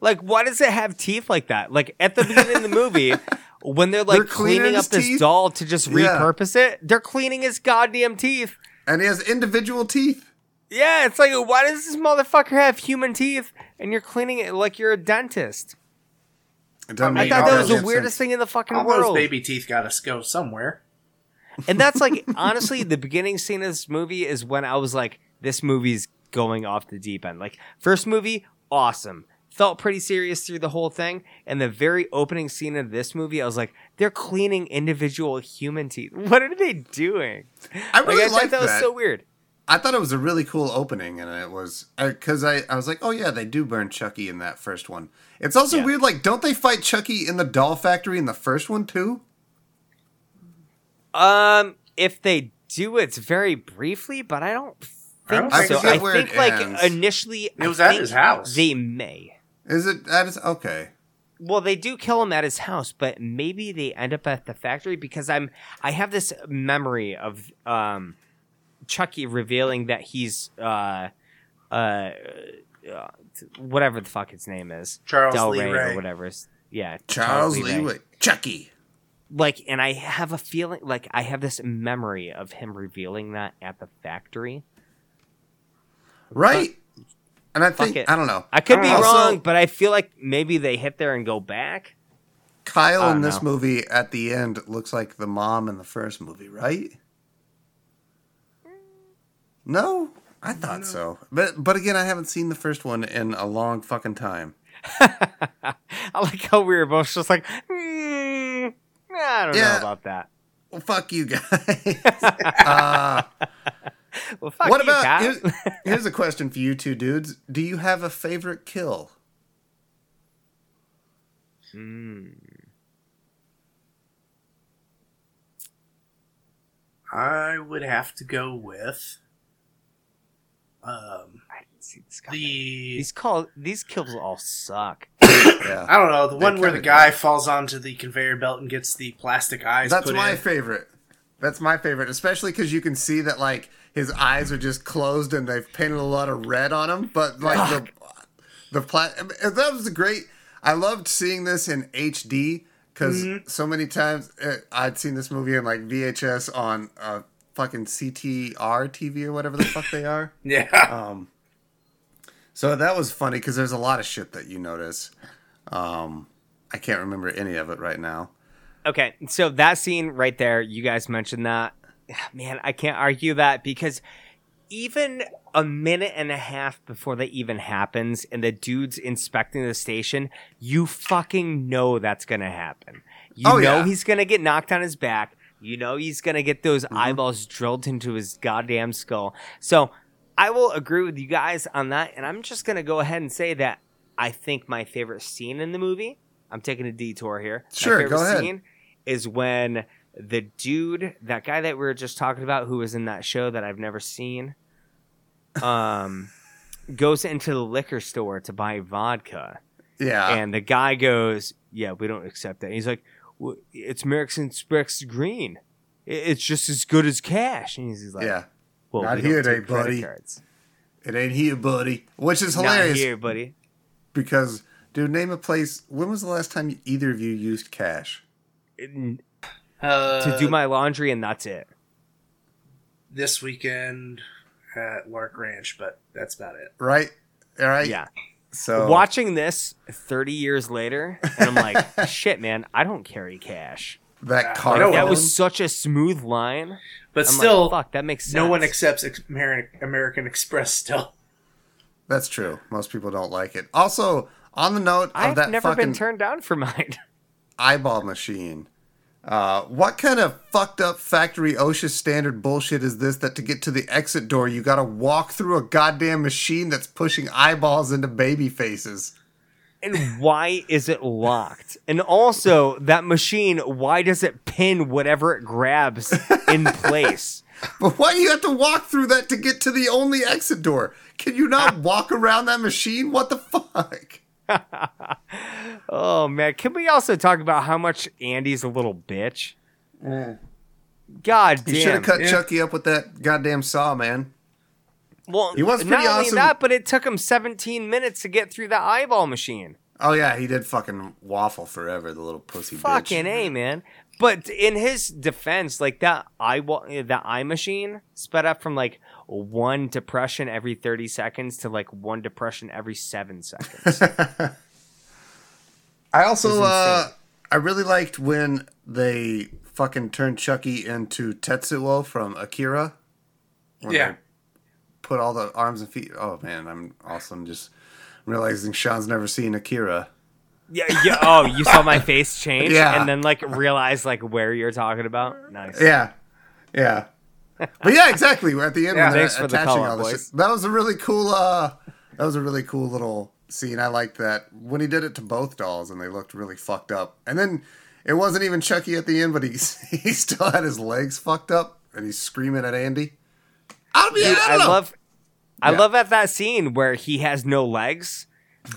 Like, why does it have teeth like that? Like at the beginning of the movie, when they're like They're cleaning cleaning up this teeth? doll to just Yeah. repurpose it, they're cleaning his goddamn teeth. and he has individual teeth. Yeah, it's like, why does this motherfucker have human teeth and you're cleaning it like you're a dentist? It doesn't I I make thought that was the weirdest sense. thing in the fucking All world. those baby teeth got to go somewhere. And that's like honestly, the beginning scene of this movie is when I was like, this movie's going off the deep end. Like first movie, awesome. Felt pretty serious through the whole thing. And the very opening scene of this movie, I was like, they're cleaning individual human teeth. What are they doing? I Like really I thought like that was so weird. I thought it was a really cool opening, and it was because I, I was like, oh yeah, they do burn Chucky in that first one. It's also Yeah. weird, like, don't they fight Chucky in the doll factory in the first one too? Um, if they do, it's very briefly, but I don't I don't think think so. so. I Where think it like ends. initially, It was I at think his house. They may. Is it? That is okay. Well, they do kill him at his house, but maybe they end up at the factory because I'm I have this memory of um Chucky revealing that he's uh uh, uh whatever the fuck his name is. Charles Del Lee Ray. or whatever. Yeah, Charles Lee Ray. Lee, Chucky. Like and I have a feeling like I have this memory of him revealing that at the factory. Right. And I think it. I don't know. I could be Also- wrong, but I feel like maybe they hit there and go back. Kyle in this know. movie at the end looks like the mom in the first movie, right? No, I thought so. But but again, I haven't seen the first one in a long fucking time. I like how we were both just like, hmm, I don't Yeah. know about that. Well, fuck you guys. uh, Well, fuck what you, about Pat. here's, here's a question for you two dudes. Do you have a favorite kill? Hmm. I would have to go with um, I didn't see this coming. the. These call these kills all suck. Yeah. I don't know the one where the kinda guy falls onto the conveyor belt and gets the plastic eyes That's put my in. favorite. That's my favorite, especially because you can see that like his eyes are just closed and they've painted a lot of red on him. But like the the pla- that was great. I loved seeing this in HD because so many times uh, I'd seen this movie in like VHS on uh, fucking CTR TV or whatever the fuck they are. Yeah, Um, so that was funny because there's a lot of shit that you notice. Um, I can't remember any of it right now. Okay, so that scene right there, you guys mentioned that. Man, I can't argue that because even a minute and a half before that even happens and the dude's inspecting the station, you fucking know that's gonna happen. You Oh, know yeah. he's gonna get knocked on his back. You know he's gonna get those Mm-hmm. eyeballs drilled into his goddamn skull. So I will agree with you guys on that, and I'm just gonna go ahead and say that I think my favorite scene in the movie. I'm taking a detour here. Sure, my favorite go ahead. scene is when the dude, that guy that we were just talking about, who was in that show that I've never seen, um, goes into the liquor store to buy vodka, Yeah, and the guy goes, "Yeah, we don't accept that." He's like, "It's American Express Green. It's just as good as cash." And he's like, yeah. well, Not we here, take they, buddy. cards." It ain't here, buddy. Which is Not hilarious here, buddy. because, dude, name a place. When was the last time either of you used cash? N- uh, to do my laundry, and that's it. this weekend at Lark Ranch, but that's about it. Right? All right. Yeah. So Watching this 30 years later, and I'm like, shit, man, I don't carry cash. that I car. know That was such a smooth line. But I'm still, like, fuck, that makes sense. no one accepts American, American Express still. That's true. Most people don't like it. Also, on the note of I've that never fucking been turned down for mine. eyeball machine, uh, what kind of fucked up factory OSHA standard bullshit is this that to get to the exit door you gotta walk through a goddamn machine that's pushing eyeballs into baby faces? and why is it locked? And also, that machine, why does it pin whatever it grabs in place? But why do you have to walk through that to get to the only exit door? Can you not walk around that machine? What the fuck? Oh man, can we also talk about how much Andy's a little bitch? God damn! You should have cut yeah. Chucky up with that goddamn saw, man. well, He was not pretty only awesome. that, but it took him 17 minutes to get through the eyeball machine. Oh yeah, he did fucking waffle forever, the little pussy bitch. Fucking bitch. a man. But in his defense, like that eye wa- that eye machine sped up from like one depression every 30 seconds to like one depression every seven seconds. I also uh. I really liked when they fucking turned Chucky into Tetsuo from Akira. When Yeah. Put all the arms and feet. Oh man, I'm awesome. Just realizing Sean's never seen Akira. yeah, yeah. Oh, you saw my face change, Yeah. and then like realize like where you're talking about. Nice. Yeah, yeah. But yeah, exactly. We're at the end Yeah. when they're Thanks for the attaching call-out, all this boys. shit. That was a really cool. uh That was a really cool little scene. I liked that when he did it to both dolls, and they looked really fucked up. And then it wasn't even Chucky at the end, but he he still had his legs fucked up, and he's screaming at Andy. I'll be. Dude, I, I don't know. love, I Yeah. love at that scene where he has no legs,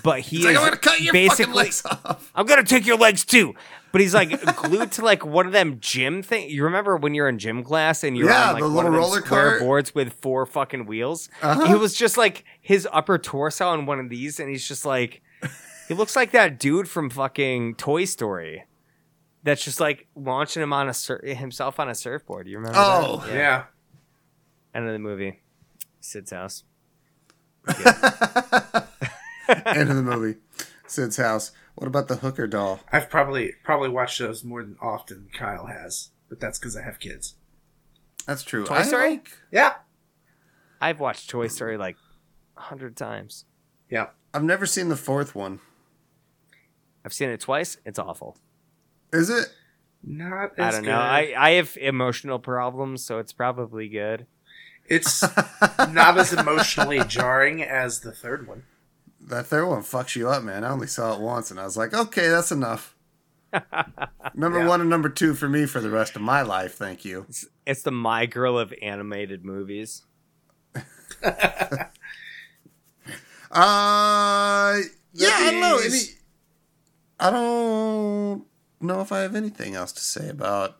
but he He's like, is I'm gonna cut your basically. fucking legs off. I'm gonna take your legs too. But he's like glued to like one of them gym thing. You remember when you're in gym class and you're Yeah, on like the one little of them roller square cart. boards with four fucking wheels? Uh-huh. He was just like his upper torso on one of these, and he's just like, he looks like that dude from fucking Toy Story. That's just like launching him on a sur- himself on a surfboard. You remember? Oh. that? Yeah. End of the movie. Sid's house. End of the movie. Sid's house. What about the hooker doll? I've probably probably watched those more than often Kyle has, but that's because I have kids. That's true. Toy I Story? like- Yeah. I've watched Toy Story like a hundred times. Yeah. I've never seen the fourth one. I've seen it twice. It's awful. Is it? Not I don't good. know. I, I have emotional problems, so it's probably good. It's not as emotionally jarring as the third one. That third one fucks you up, man. I only saw it once, and I was like, okay, that's enough. number Yeah. one and number two for me for the rest of my life. Thank you. It's, it's the My Girl of animated movies. Uh, yeah, I don't know. Any. I don't know if I have anything else to say about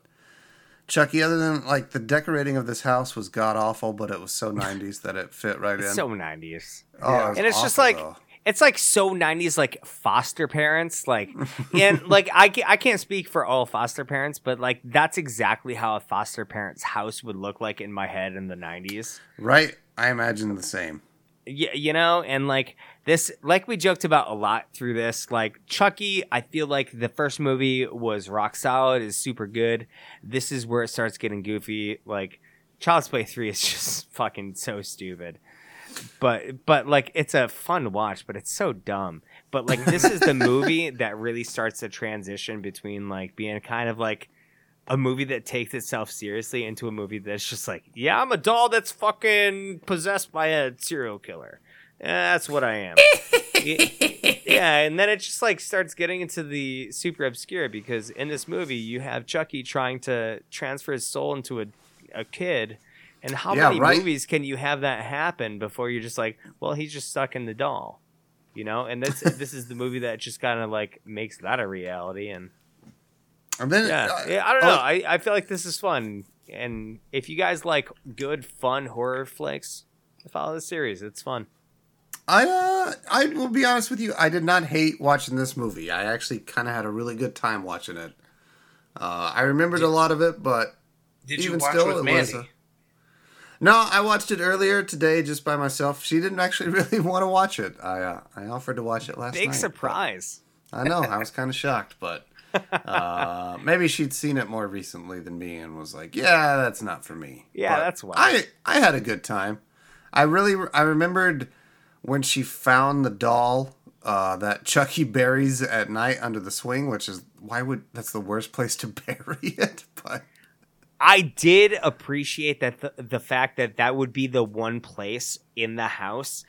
Chucky other than like the decorating of this house was god awful, but it was so '90s that it fit right in. It's so 90s. oh, was and it's just like though. It's like so 90s like foster parents like and like I, ca- I can't speak for all foster parents but like that's exactly how a foster parent's house would look like in my head in the 90s right. I imagine the same. y- you know and like this like we joked about a lot through this like chucky i feel like the first movie was rock solid is super good this is where it starts getting goofy like child's play 3 is just fucking so stupid but but like it's a fun watch but it's so dumb but like this is the movie that really starts the transition between like being kind of like a movie that takes itself seriously into a movie that's just like, yeah, I'm a doll that's fucking possessed by a serial killer. Yeah, that's what I am. Yeah, and then it just like starts getting into the super obscure because in this movie you have Chucky trying to transfer his soul into a, a kid. And how Yeah, many right. movies can you have that happen before you're just like, well, he's just stuck in the doll, you know? And this this is the movie that just kind of like makes that a reality. And And then yeah, uh, yeah, I don't oh, know. I, I feel like this is fun, and if you guys like good, fun horror flicks, follow the series. It's fun. I uh, I will be honest with you. I did not hate watching this movie. I actually kind of had a really good time watching it. Uh, I remembered a lot of it, but Did you watch still, with it Mandy? No, I watched it earlier today just by myself. She didn't actually really want to watch it. I uh, I offered to watch it last Big night. surprise. I know. I was kind of shocked, but uh, maybe she'd seen it more recently than me and was like, "Yeah, that's not for me." Yeah, But that's why. I I had a good time. I really I remembered when she found the doll uh, that Chucky buries at night under the swing, which is why would that's the worst place to bury it. But I did appreciate that the, the fact that that would be the one place in the house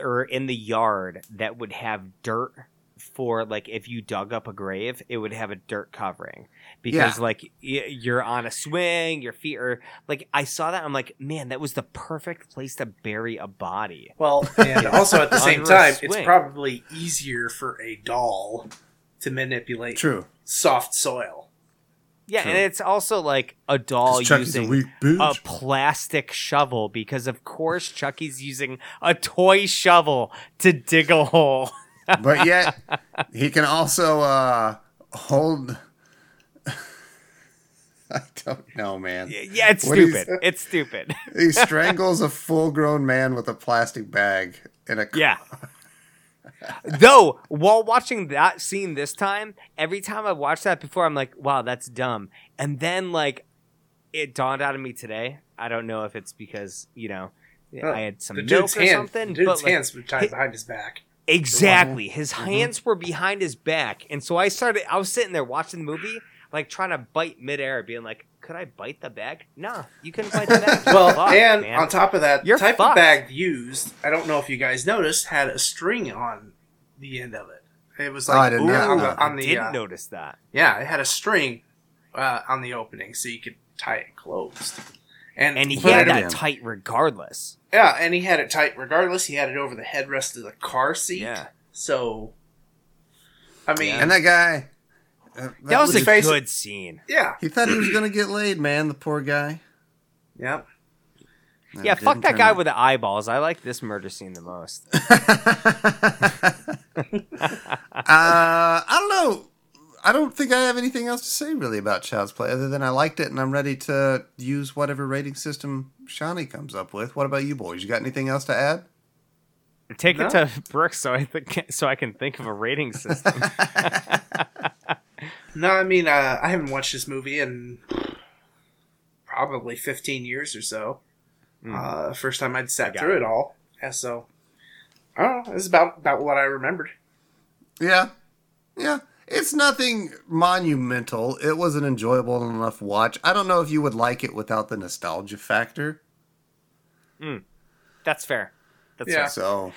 or in the yard that would have dirt for like if you dug up a grave, it would have a dirt covering because Yeah. like you're on a swing, your feet are like I saw that I'm like, man, that was the perfect place to bury a body. Well, and also at the same Under a time, it's probably easier for a doll to manipulate true. soft soil. Yeah, True. and it's also like a doll Chucky's a using a plastic shovel because of course Chucky's using a toy shovel to dig a hole. but yet he can also uh, hold. I don't know, man. Yeah, it's What stupid. It's stupid. He strangles a full-grown man with a plastic bag in a. Yeah. Though, while watching that scene this time, every time I watched that before, I'm like, wow, that's dumb. And then, like, it dawned out of me today. I don't know if it's because, you know, I had some milk or hand, something. the dude's but, like, hands were tied hi- behind his back. Exactly. His Mm-hmm. hands were behind his back. And so I started, I was sitting there watching the movie, like trying to bite midair, being like, could I bite the bag? No, you couldn't bite the bag. Well, Fuck, and man. on top of that, You're the type fucked. of bag used, I don't know if you guys noticed, had a string on the end of it. It was like Oh, I like did on not know the, on the didn't uh, notice that. yeah, it had a string uh, on the opening, so you could tie it closed. And And he had it- that tight regardless. yeah, and he had it tight regardless. He had it over the headrest of the car seat. Yeah. So, I mean, And that guy. Uh, That was a face it. good scene. yeah, He thought he was gonna get laid, man. The poor guy. Yep. That Yeah, fuck that guy out. with the eyeballs. I like this murder scene the most. uh, I don't know. I don't think I have anything else to say really about Child's Play other than I liked it and I'm ready to use whatever rating system Shawnee comes up with. What about you boys? You got anything else to add? Take No. it to Brooks so I think so I can think of a rating system. No, I mean, uh, I haven't watched this movie in probably 15 years or so. Uh, first time I'd sat through it. it all. Yeah, so I don't know. It's about about what I remembered. Yeah. Yeah. It's nothing monumental. It was an enjoyable enough watch. I don't know if you would like it without the nostalgia factor. That's fair. That's Yeah. fair. So,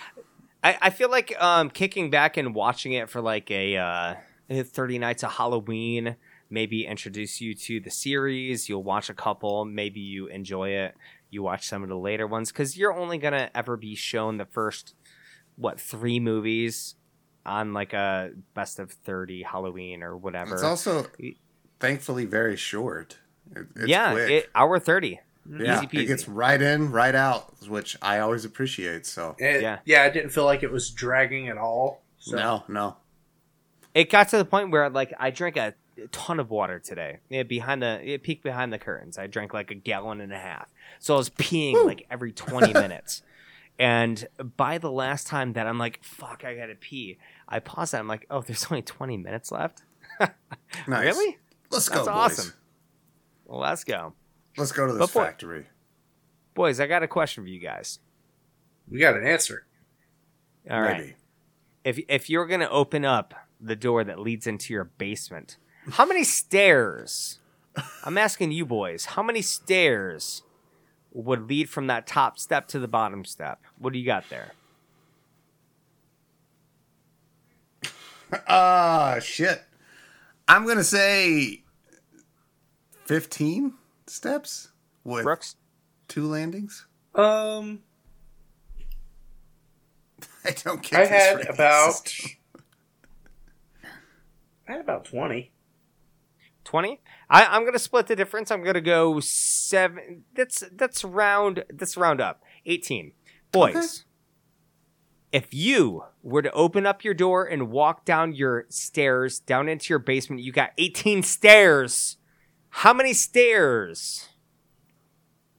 I, I feel like um, kicking back and watching it for like a uh, 30 nights of Halloween, maybe introduce you to the series. You'll watch a couple, maybe you enjoy it. You watch some of the later ones because you're only gonna ever be shown the first what three movies on like a best of 30 Halloween or whatever. it's also thankfully very short. It- it's yeah, quick. it, hour 30. Mm-hmm. yeah, easy peasy. it gets right in, right out, which I always appreciate. So, It, Yeah. yeah, I didn't feel like it was dragging at all. So. no, no. It got to the point where like I drank a ton of water today. Yeah, behind the it peeked behind the curtains. I drank like a gallon and a half. So I was peeing like every 20 minutes. And by the last time that I'm like, fuck, I gotta pee. I pause that. I'm like, oh, there's only 20 minutes left. Nice. Really? Let's That's go, boys. awesome. Well, let's go, Let's go to this Before- factory. boys. I got a question for you guys. We got an answer. All right. Maybe. if if you're gonna open up the door that leads into your basement, how many stairs? I'm asking you boys, how many stairs would lead from that top step to the bottom step? What do you got there? Ah, shit. I'm gonna say fifteen steps with Brooks? two landings. Um, I don't get. I this had about system. I had about 20. 20? I, I'm gonna split the difference. I'm gonna go seven that's that's round that's round up. 18. Boys. Okay. If you were to open up your door and walk down your stairs down into your basement, you got 18 stairs. How many stairs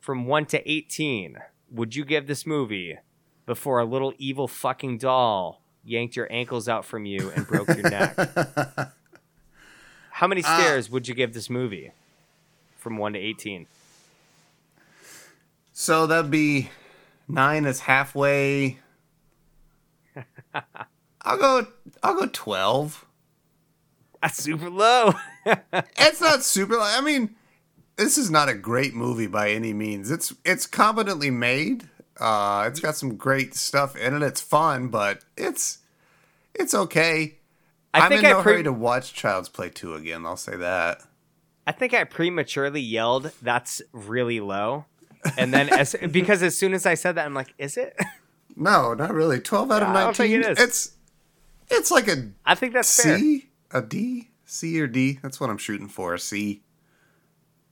from 1 to 18 would you give this movie before a little evil fucking doll yanked your ankles out from you and broke your neck? How many stairs would you give this movie from 1 to 18? So that'd be nine is halfway I'll go. I'll go twelve. That's super low. It's not super. low. I mean, this is not a great movie by any means. It's it's competently made. Uh, it's got some great stuff in it. It's fun, but it's it's okay. I I'm think in I no pre- hurry to watch Child's Play two again. I'll say that. I think I prematurely yelled that's really low. And then as because as soon as I said that I'm like, is it? No, not really. Twelve out of nineteen. it is. It's it's like a I think that's fair. C, a D, C or D. That's what I'm shooting for. A C.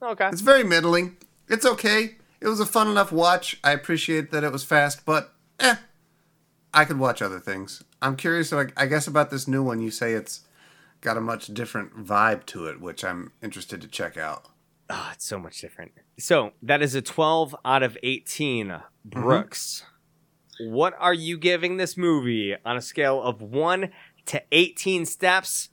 Okay. It's very middling. It's okay. It was a fun enough watch. I appreciate that it was fast, but eh, I could watch other things. I'm curious. I I guess about this new one. You say it's got a much different vibe to it, which I'm interested to check out. Oh, it's so much different. So that is a 12 out of 18. Mm-hmm. Brooks, what are you giving this movie on a scale of 1 to 18 steps?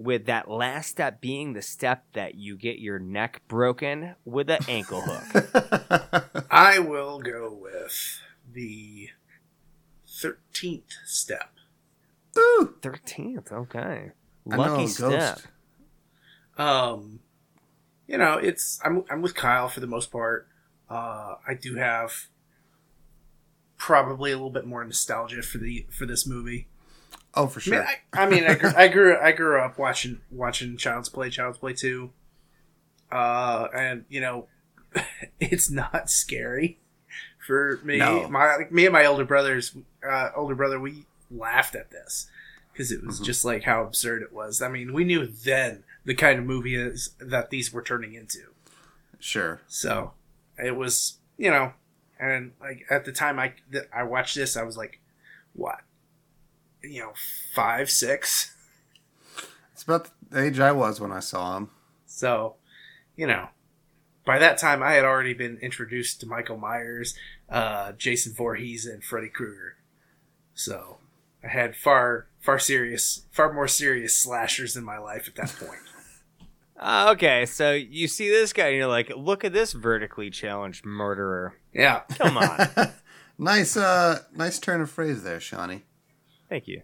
With that last step being the step that you get your neck broken with an ankle hook. I will go with the thirteenth step. Ooh, 13th, okay. I know, Lucky Ghost. step. Um, you know, it's I'm I'm with Kyle for the most part. Uh, I do have probably a little bit more nostalgia for the for this movie. Oh, for I sure. mean, I, I mean, I grew, I grew I grew up watching watching Child's Play, Child's Play Two, uh, and you know, it's not scary for me. No. My like, me and my older brothers, uh, older brother, we laughed at this because it was Mhm. just like how absurd it was. I mean, we knew then the kind of movie is that these were turning into. sure. So it was, you know, and like at the time I that I watched this, I was like, what, you know, five, six. It's about the age I was when I saw him. So, you know, by that time I had already been introduced to Michael Myers, uh, Jason Voorhees, and Freddy Krueger. So I had far, far serious, far more serious slashers in my life at that point. Uh, okay, so you see this guy and you're like, look at this vertically challenged murderer. Yeah. Come on. nice, uh, nice turn of phrase there, Shawnee. Thank you.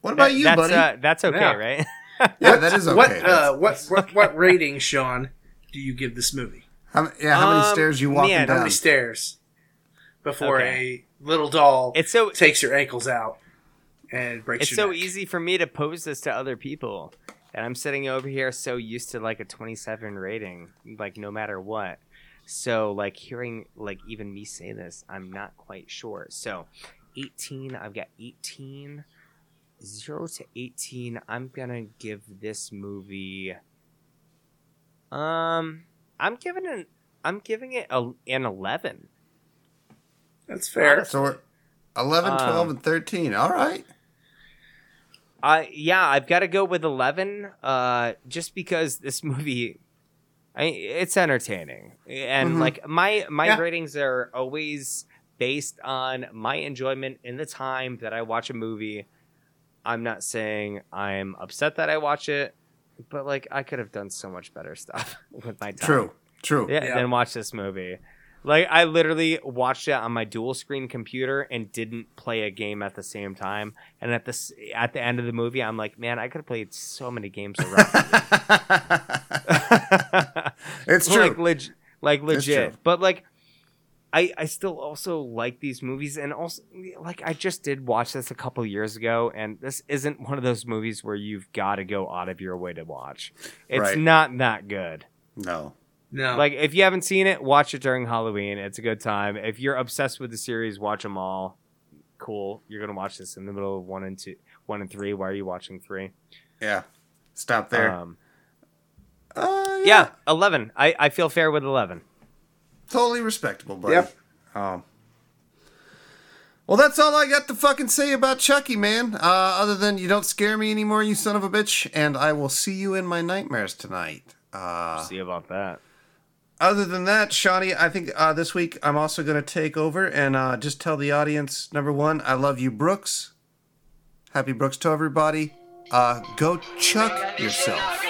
What about That- you, that's, buddy? Uh, that's okay, Yeah. right? yeah, that is okay. What, uh, what, what, what rating, Sean, do you give this movie? how, yeah, how many um, stairs you walking man, how How down? many stairs before Okay. Little doll It's so takes your ankles out and breaks it's your so neck? easy for me to pose this to other people. And i'm sitting over here so used to like a 27 rating like no matter what. So like hearing like even me say this i'm not quite sure. So 18 i've got 18 0 to 18 i'm gonna give this movie um i'm giving it i'm giving it a, an 11 That's fair. So we're 11, 12, Um, and 13. All right. Uh, yeah, I've got to go with eleven. Uh, just because this movie, I it's entertaining, and Mhm. like my my Yeah. ratings are always based on my enjoyment in the time that I watch a movie. I'm not saying I'm upset that I watch it, but like I could have done so much better stuff with my time. True. True. Yeah, Yeah. than watch this movie. Like I literally watched it on my dual screen computer and didn't play a game at the same time. And at this at the end of the movie, I'm like, man, I could have played so many games around. it's true. like leg- like legit. But like, I I still also like these movies, and also like I just did watch this a couple years ago, and this isn't one of those movies where you've got to go out of your way to watch. It's Right. not that good. no. No. Like if you haven't seen it, watch it during Halloween. It's a good time. If you're obsessed with the series, watch them all. Cool. You're gonna watch this in the middle of one and two, one and three. Why are you watching three? Yeah. Stop there. Um, uh, yeah, eleven. I I feel fair with eleven. Totally respectable, buddy. Yep. Um, well, that's all I got to fucking say about Chucky, man. Uh, other than you don't scare me anymore, you son of a bitch, and I will see you in my nightmares tonight. Uh, See about that. Other than that, Shawnee, I think uh, this week I'm also going to take over and uh, just tell the audience number one, I love you, Brooks. Happy Brooks to everybody. Uh, go chuck yourself.